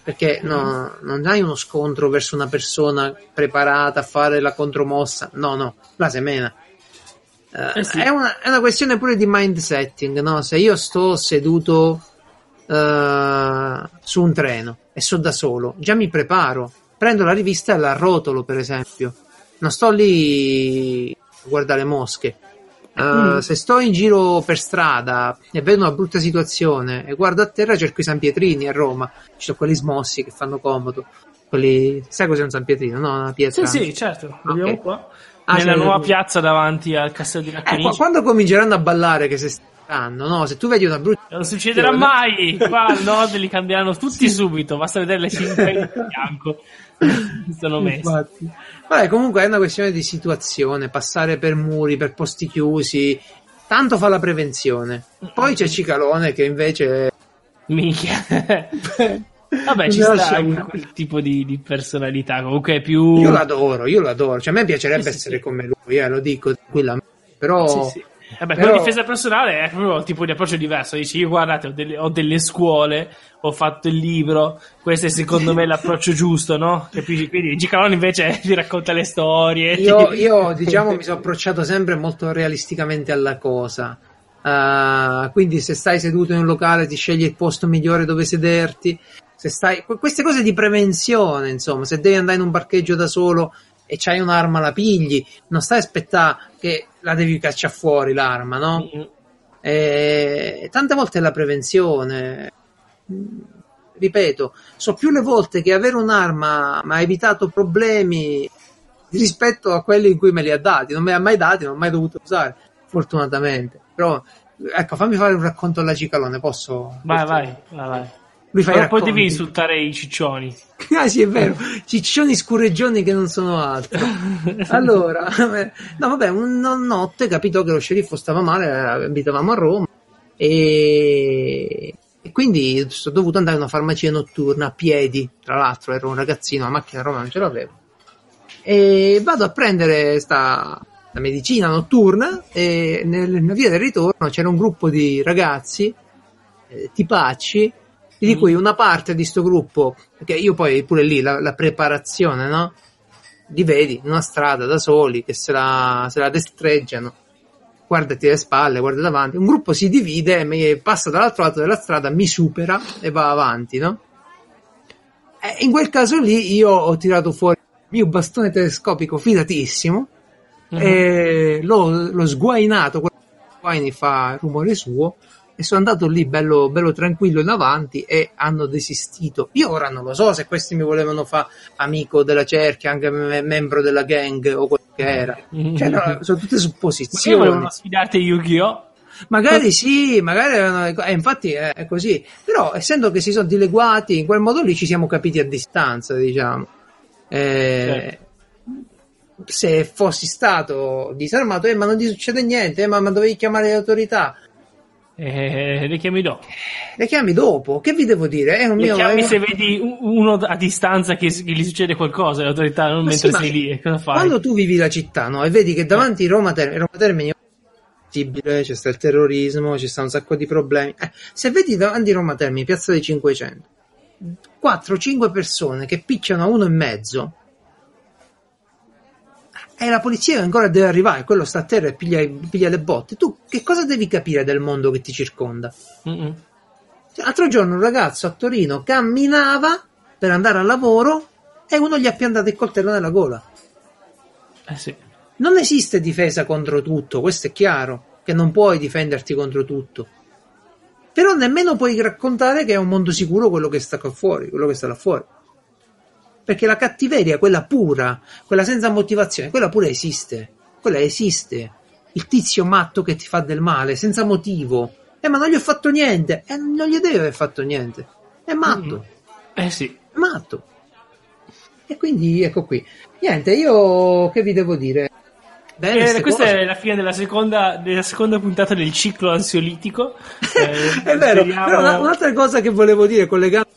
Speaker 1: Perché no- non hai uno scontro verso una persona preparata a fare la contromossa. No, no, la semena. Eh,
Speaker 2: Eh sì.
Speaker 1: è, una, è una questione pure di mind setting, no? Se io sto seduto eh, su un treno e so da solo, già mi preparo, prendo la rivista e la rotolo, per esempio. Non sto lì a guardare mosche. Eh,
Speaker 2: Mm.
Speaker 1: Se sto in giro per strada e vedo una brutta situazione e guardo a terra, cerco i San Pietrini a Roma. Ci sono quelli smossi che fanno comodo. Quelli... Sai cos'è un San Pietrino? No, una
Speaker 2: Sì,
Speaker 1: pietra.
Speaker 2: sì, certo. Vediamo qua.
Speaker 1: Ah,
Speaker 2: Nella
Speaker 1: sì,
Speaker 2: nuova
Speaker 1: sì.
Speaker 2: piazza davanti al castello di
Speaker 1: Eh, qua-
Speaker 2: Raccanici.
Speaker 1: quando cominceranno a ballare che se stanno, no? Se tu vedi una brutta
Speaker 2: Non succederà mai! Qua al nord li *laughs* cambieranno tutti subito, basta vedere le cinque in bianco. *laughs* Sono messi.
Speaker 1: Vabbè, comunque è una questione di situazione, passare per muri, per posti chiusi, tanto fa la prevenzione. Poi c'è Cicalone che invece...
Speaker 2: Minchia. *laughs* Vabbè, ci sta
Speaker 1: lascia-
Speaker 2: anche quel tipo di, di personalità. Comunque è più.
Speaker 1: Io l'adoro, io l'adoro, cioè a me piacerebbe
Speaker 2: Sì, sì,
Speaker 1: essere
Speaker 2: sì.
Speaker 1: come lui, eh, lo dico tranquillamente, però...
Speaker 2: Sì, sì. Vabbè,
Speaker 1: però-
Speaker 2: difesa personale è proprio un tipo di approccio diverso. Dici, io guardate, ho delle, ho delle scuole, ho fatto il libro, questo è secondo me l'approccio giusto, no? Capisci? Quindi Gicalone invece *laughs* ti racconta le storie.
Speaker 1: Io,
Speaker 2: ti-
Speaker 1: io, diciamo, mi sono approcciato sempre molto realisticamente alla cosa. Uh, quindi, se stai seduto in un locale, ti scegli il posto migliore dove sederti. Se stai, que- queste cose di prevenzione, insomma, se devi andare in un parcheggio da solo e c'hai un'arma, la pigli, non stai a aspettare che la devi cacciare fuori l'arma, no? E tante volte è la prevenzione. Ripeto, so più le volte che avere un'arma mi ha evitato problemi rispetto a quelli in cui me li ha dati. Non me li ha mai dati, non ho mai dovuto usare, fortunatamente. Però, ecco, fammi fare un racconto alla Cicalone, posso?
Speaker 2: Vai, vai, vai, vai.
Speaker 1: Lui fa
Speaker 2: Però poi devi insultare i ciccioni. *laughs*
Speaker 1: Ah sì, è vero, ciccioni scureggioni che non sono altro. *laughs* Allora, no vabbè, una notte capitò che lo sceriffo stava male, eh, abitavamo a Roma e, e quindi sono dovuto andare in una farmacia notturna a piedi, tra l'altro ero un ragazzino, la macchina a Roma non ce l'avevo. E vado a prendere sta la medicina notturna e nel- nella via del ritorno c'era un gruppo di ragazzi eh, tipacci di cui una parte di sto gruppo, perché io poi pure lì la, la preparazione, no? Li vedi in una strada da soli che se la, se la destreggiano, guardati le spalle, guarda davanti. Un gruppo si divide, passa dall'altro lato della strada, mi supera e va avanti, no? E in quel caso lì io ho tirato fuori il mio bastone telescopico fidatissimo
Speaker 2: Mhm.
Speaker 1: e l'ho, l'ho sguainato, quello che sguaini fa il rumore suo e sono andato lì bello, bello tranquillo in avanti e hanno desistito. Io ora non lo so se questi mi volevano fare amico della cerchia, anche me- membro della gang o quello che era. Cioè, no, *laughs* sono tutte supposizioni.
Speaker 2: volevano sfidarti Yu-Gi-Oh!
Speaker 1: Magari sì, magari erano, eh, infatti è, è così. Però essendo che si sono dileguati in quel modo lì ci siamo capiti a distanza, diciamo. Eh, Se fossi stato disarmato, eh, ma non ti succede niente, eh, ma, ma dovevi chiamare le autorità.
Speaker 2: Eh, le chiami dopo.
Speaker 1: Le chiami dopo, che vi devo dire? È un
Speaker 2: Le
Speaker 1: mio.
Speaker 2: chiami se vedi uno a distanza che, gli succede qualcosa, le autorità, non
Speaker 1: Ma
Speaker 2: mentre
Speaker 1: sì,
Speaker 2: sei lì. E cosa fai?
Speaker 1: Quando tu vivi la città, no, e vedi che davanti Roma Termini, Roma Termini è possibile, c'è sta il terrorismo, ci sta un sacco di problemi. Eh, se vedi davanti Roma Termini, Piazza dei 500, 4-5 persone che picchiano a uno e mezzo, e la polizia ancora deve arrivare, quello sta a terra e piglia, piglia le botte. Tu che cosa devi capire del mondo che ti circonda?
Speaker 2: Mm-mm.
Speaker 1: Cioè, L'altro giorno un ragazzo a Torino camminava per andare al lavoro e uno gli ha piantato il coltello nella gola.
Speaker 2: Eh sì.
Speaker 1: Non esiste difesa contro tutto, questo è chiaro, che non puoi difenderti contro tutto. Però nemmeno puoi raccontare che è un mondo sicuro quello che sta qua fuori, quello che sta là fuori. Perché la cattiveria, quella pura, quella senza motivazione, quella pure esiste. Quella esiste. Il tizio matto che ti fa del male, senza motivo. Eh, ma non gli ho fatto niente. Eh, non gli deve aver fatto niente. È matto.
Speaker 2: Eh sì.
Speaker 1: È matto. E quindi ecco qui. Niente, io che vi devo dire?
Speaker 2: Bene, eh, questa cose. è la fine della seconda, della seconda, puntata del ciclo ansiolitico. *laughs*
Speaker 1: Eh, è vero, speriamo... però una, un'altra cosa che volevo dire collegando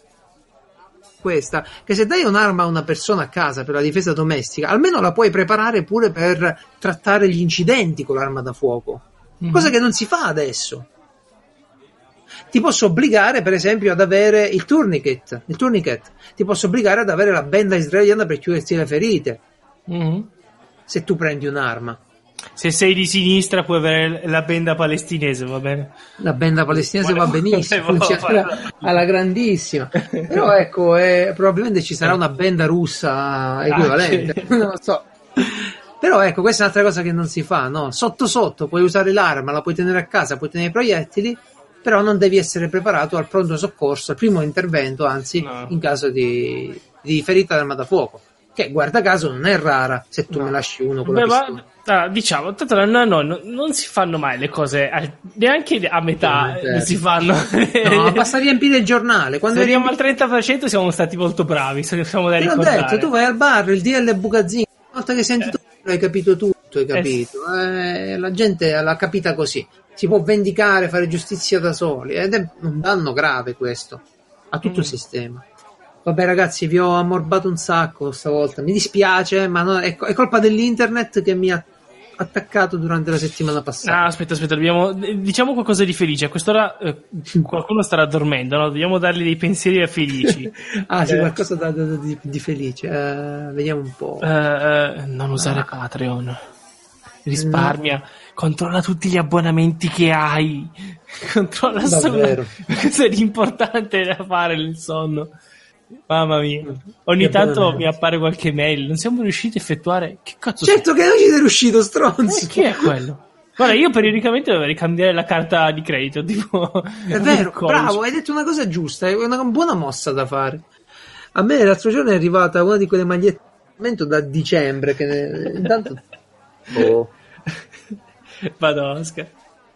Speaker 1: questa, che se dai un'arma a una persona a casa per la difesa domestica, almeno la puoi preparare pure per trattare gli incidenti con l'arma da fuoco. Mm-hmm. Cosa che non si fa adesso. Ti posso obbligare, per esempio, ad avere il tourniquet. Il tourniquet. Ti posso obbligare ad avere la benda israeliana per chiuderti le ferite. Mm-hmm. Se tu prendi un'arma.
Speaker 2: Se sei di sinistra puoi avere la benda palestinese, va bene?
Speaker 1: La benda palestinese va benissimo, funziona alla grandissima. Però *laughs* ecco, eh, probabilmente ci sarà una benda russa equivalente, *laughs* non lo so. Però ecco, questa è un'altra cosa che non si fa, no? Sotto sotto puoi usare l'arma, la puoi tenere a casa, puoi tenere i proiettili, però non devi essere preparato al pronto soccorso, al primo intervento, anzi, no. in caso di, di ferita d'arma da fuoco che guarda caso non è rara se tu no. ne lasci uno con Beh, la pistola.
Speaker 2: Ma, diciamo, tanto no, no, no, non si fanno mai le cose neanche a metà eh, non si fanno.
Speaker 1: No, basta riempire il giornale.
Speaker 2: Quando Se arriviamo riempi... al 30% siamo stati molto bravi, siamo da ricordare.
Speaker 1: detto, tu vai al bar, il DL Bugazzini, una volta che senti eh. tutto hai capito tutto, hai capito. Eh. Eh, la gente l'ha capita così. Si può vendicare, fare giustizia da soli ed è un danno grave questo a tutto mm. il sistema. Vabbè, ragazzi, vi ho ammorbato un sacco stavolta. Mi dispiace, ma no, è, è, colpa dell'internet che mi ha attaccato durante la settimana passata.
Speaker 2: Ah, aspetta, aspetta, dobbiamo, diciamo qualcosa di felice. A quest'ora eh, qualcuno starà dormendo, no? Dobbiamo dargli dei pensieri felici. *laughs*
Speaker 1: ah, sì, eh. qualcosa da, da, di, di, felice. Uh, vediamo un po'.
Speaker 2: Uh, non usare ah. Patreon. Risparmia. No. Controlla tutti gli abbonamenti che hai. *laughs* Controlla Davvero. solo *laughs* cosa di importante da fare nel sonno. Mamma mia, ogni che tanto bello. mi appare qualche mail. Non siamo riusciti a effettuare. Che cazzo
Speaker 1: Certo sei? che non ci sei riuscito, stronzo.
Speaker 2: Eh, chi è quello? Guarda, io periodicamente dovrei cambiare la carta di credito. *laughs* Tipo,
Speaker 1: è vero, bravo, hai detto una cosa giusta. È una buona mossa da fare. A me l'altro giorno è arrivata una di quelle magliette da dicembre. Che ne... intanto. *laughs*
Speaker 2: Oh. *laughs* Vado, Oscar.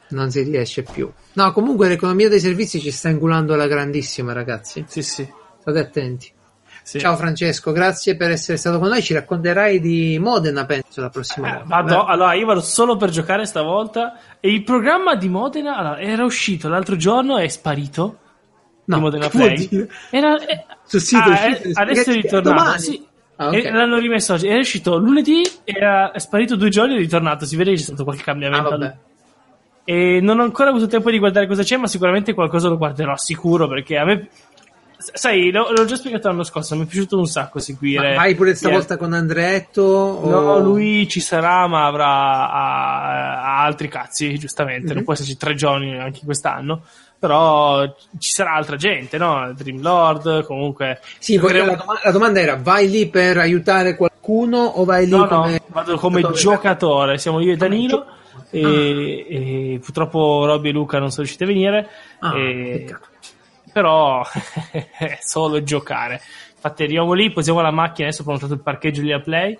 Speaker 1: Non si riesce più. No, comunque l'economia dei servizi ci sta ingulando alla grandissima, ragazzi.
Speaker 2: Sì, sì.
Speaker 1: State attenti. Sì. Ciao Francesco, grazie per essere stato con noi. Ci racconterai di Modena, penso, la prossima
Speaker 2: eh, volta. Vado, allora, io vado solo per giocare stavolta. E il programma di Modena allora, era uscito l'altro giorno e è sparito. No, di Modena *laughs* Play. Era, eh, Sul sito ah, è, eh, adesso è ritornato. Sì. Ah, okay. l'hanno rimesso oggi. Era uscito lunedì, era, è sparito due giorni e è ritornato. Si vede che c'è stato qualche cambiamento. Ah, e non ho ancora avuto tempo di guardare cosa c'è, ma sicuramente qualcosa lo guarderò sicuro perché a me Sai, l'ho, già spiegato l'anno scorso, mi è piaciuto un sacco seguire.
Speaker 1: Ma vai pure stavolta con Andretto? O...
Speaker 2: No, lui ci sarà, ma avrà a, a altri cazzi, giustamente. Mm-hmm. Non può esserci tre giorni anche quest'anno. Però ci sarà altra gente, no? Dream Lord, comunque.
Speaker 1: Sì, poi la, dom- la, domanda era: vai lì per aiutare qualcuno o vai lì
Speaker 2: no,
Speaker 1: come.
Speaker 2: No, vado come giocatore. Siamo io e Danilo. E, ah. e, purtroppo Robby e Luca non sono riusciti a venire. Ah, e, peccato però è *laughs* solo giocare. Infatti arriviamo lì, posiamo la macchina, adesso ho prenotato il parcheggio lì a Play,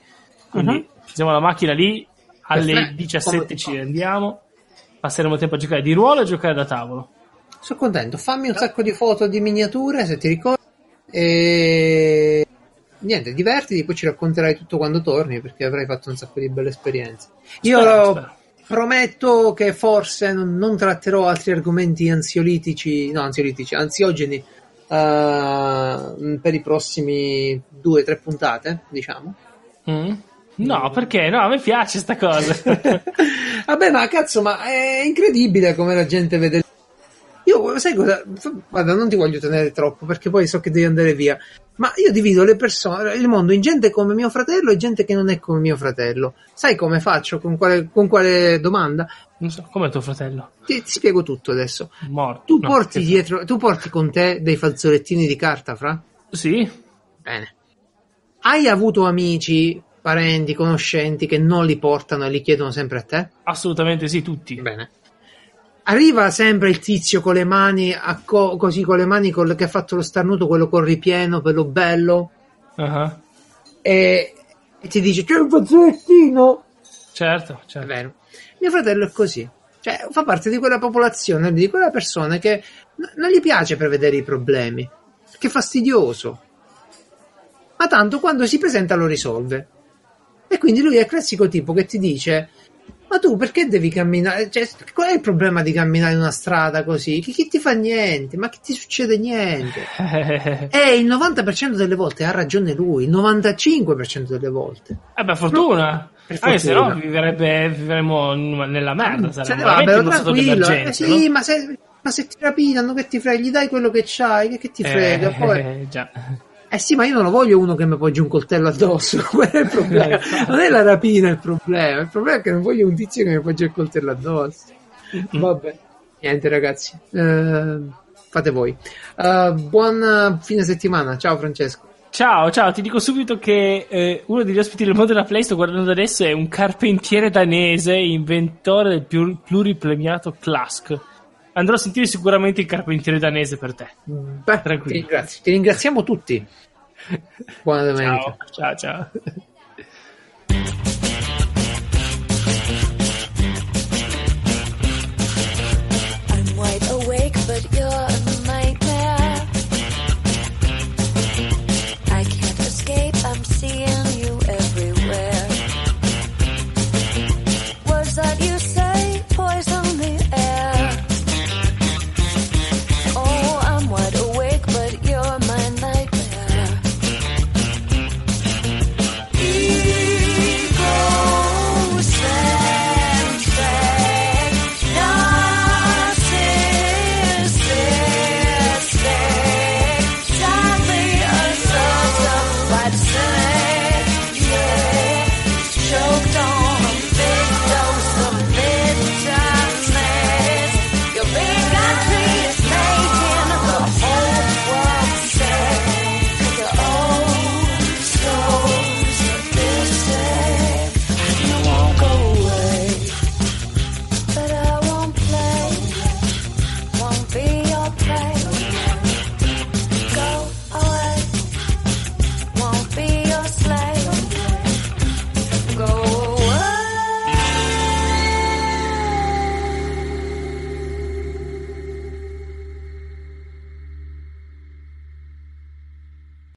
Speaker 2: quindi uh-huh. posiamo la macchina lì, alle Perfetto. 17 ci rendiamo, passeremo tempo a giocare di ruolo e a giocare da tavolo.
Speaker 1: Sono contento, fammi un sacco di foto di miniature se ti ricordi e niente, divertiti, poi ci racconterai tutto quando torni perché avrai fatto un sacco di belle esperienze. Io spero, spero prometto che forse non, non, tratterò altri argomenti ansiolitici, no, ansiolitici, ansiogeni uh, per i prossimi due o tre puntate, diciamo.
Speaker 2: Mm. No, perché? No, a me piace sta cosa. *laughs*
Speaker 1: Vabbè, ma cazzo, ma è incredibile come la gente vede. Io, sai cosa? Guarda, non ti voglio tenere troppo perché poi so che devi andare via. Ma io divido le persone, il mondo in gente come mio fratello e gente che non è come mio fratello. Sai come faccio? Con quale, con quale domanda?
Speaker 2: Non so, come tuo fratello?
Speaker 1: Ti, ti, spiego tutto adesso.
Speaker 2: Morto.
Speaker 1: Tu, no, porti dietro, tu porti con te dei fazzolettini di carta, Fra?
Speaker 2: Sì.
Speaker 1: Bene. Hai avuto amici, parenti, conoscenti che non li portano e li chiedono sempre a te?
Speaker 2: Assolutamente sì, tutti.
Speaker 1: Bene arriva sempre il tizio con le mani co- così con le mani col- che ha fatto lo starnuto quello col ripieno quello bello. Uh-huh. e, e, ti dice c'è un fazzolettino?
Speaker 2: Certo, certo. È
Speaker 1: mio fratello è così. Cioè fa parte di quella popolazione di quella persona che n- non gli piace prevedere i problemi che è fastidioso. Ma tanto quando si presenta lo risolve. E quindi lui è il classico tipo che ti dice: Ma tu perché devi camminare? Cioè, qual è il problema di camminare in una strada così? Che, chi ti fa niente? Ma che ti succede niente? *laughs* e il 90% delle volte ha ragione lui, il 95% delle volte.
Speaker 2: Eh beh, fortuna.
Speaker 1: Per
Speaker 2: Anche se no, vivremmo nella merda.
Speaker 1: Cioè, vabbè,
Speaker 2: veramente in uno stato
Speaker 1: tranquillo. Eh, sì,
Speaker 2: no?
Speaker 1: ma, se, ma se ti rapinano, che ti frega? Gli dai quello che c'hai, che, che ti frega?
Speaker 2: Eh,
Speaker 1: Poi- *laughs*
Speaker 2: già.
Speaker 1: Eh sì, ma io non lo voglio uno che mi poggi un coltello addosso, *laughs* quello è il problema. *laughs* Non è la rapina il problema, il problema è che non voglio un tizio che mi poggia il coltello addosso. Vabbè, niente ragazzi, Eh, fate voi. Eh, buon fine settimana, ciao Francesco.
Speaker 2: Ciao, ciao, ti dico subito che eh, uno degli ospiti del mondo della Play, sto guardando adesso, è un carpentiere danese, inventore del più pluripremiato Clask andrò a sentire sicuramente il carpentiere danese per te. Mm.
Speaker 1: Beh,
Speaker 2: Tranquillo.
Speaker 1: Ti, ti ringraziamo tutti. *laughs* Buona domenica.
Speaker 2: ciao. ciao. ciao.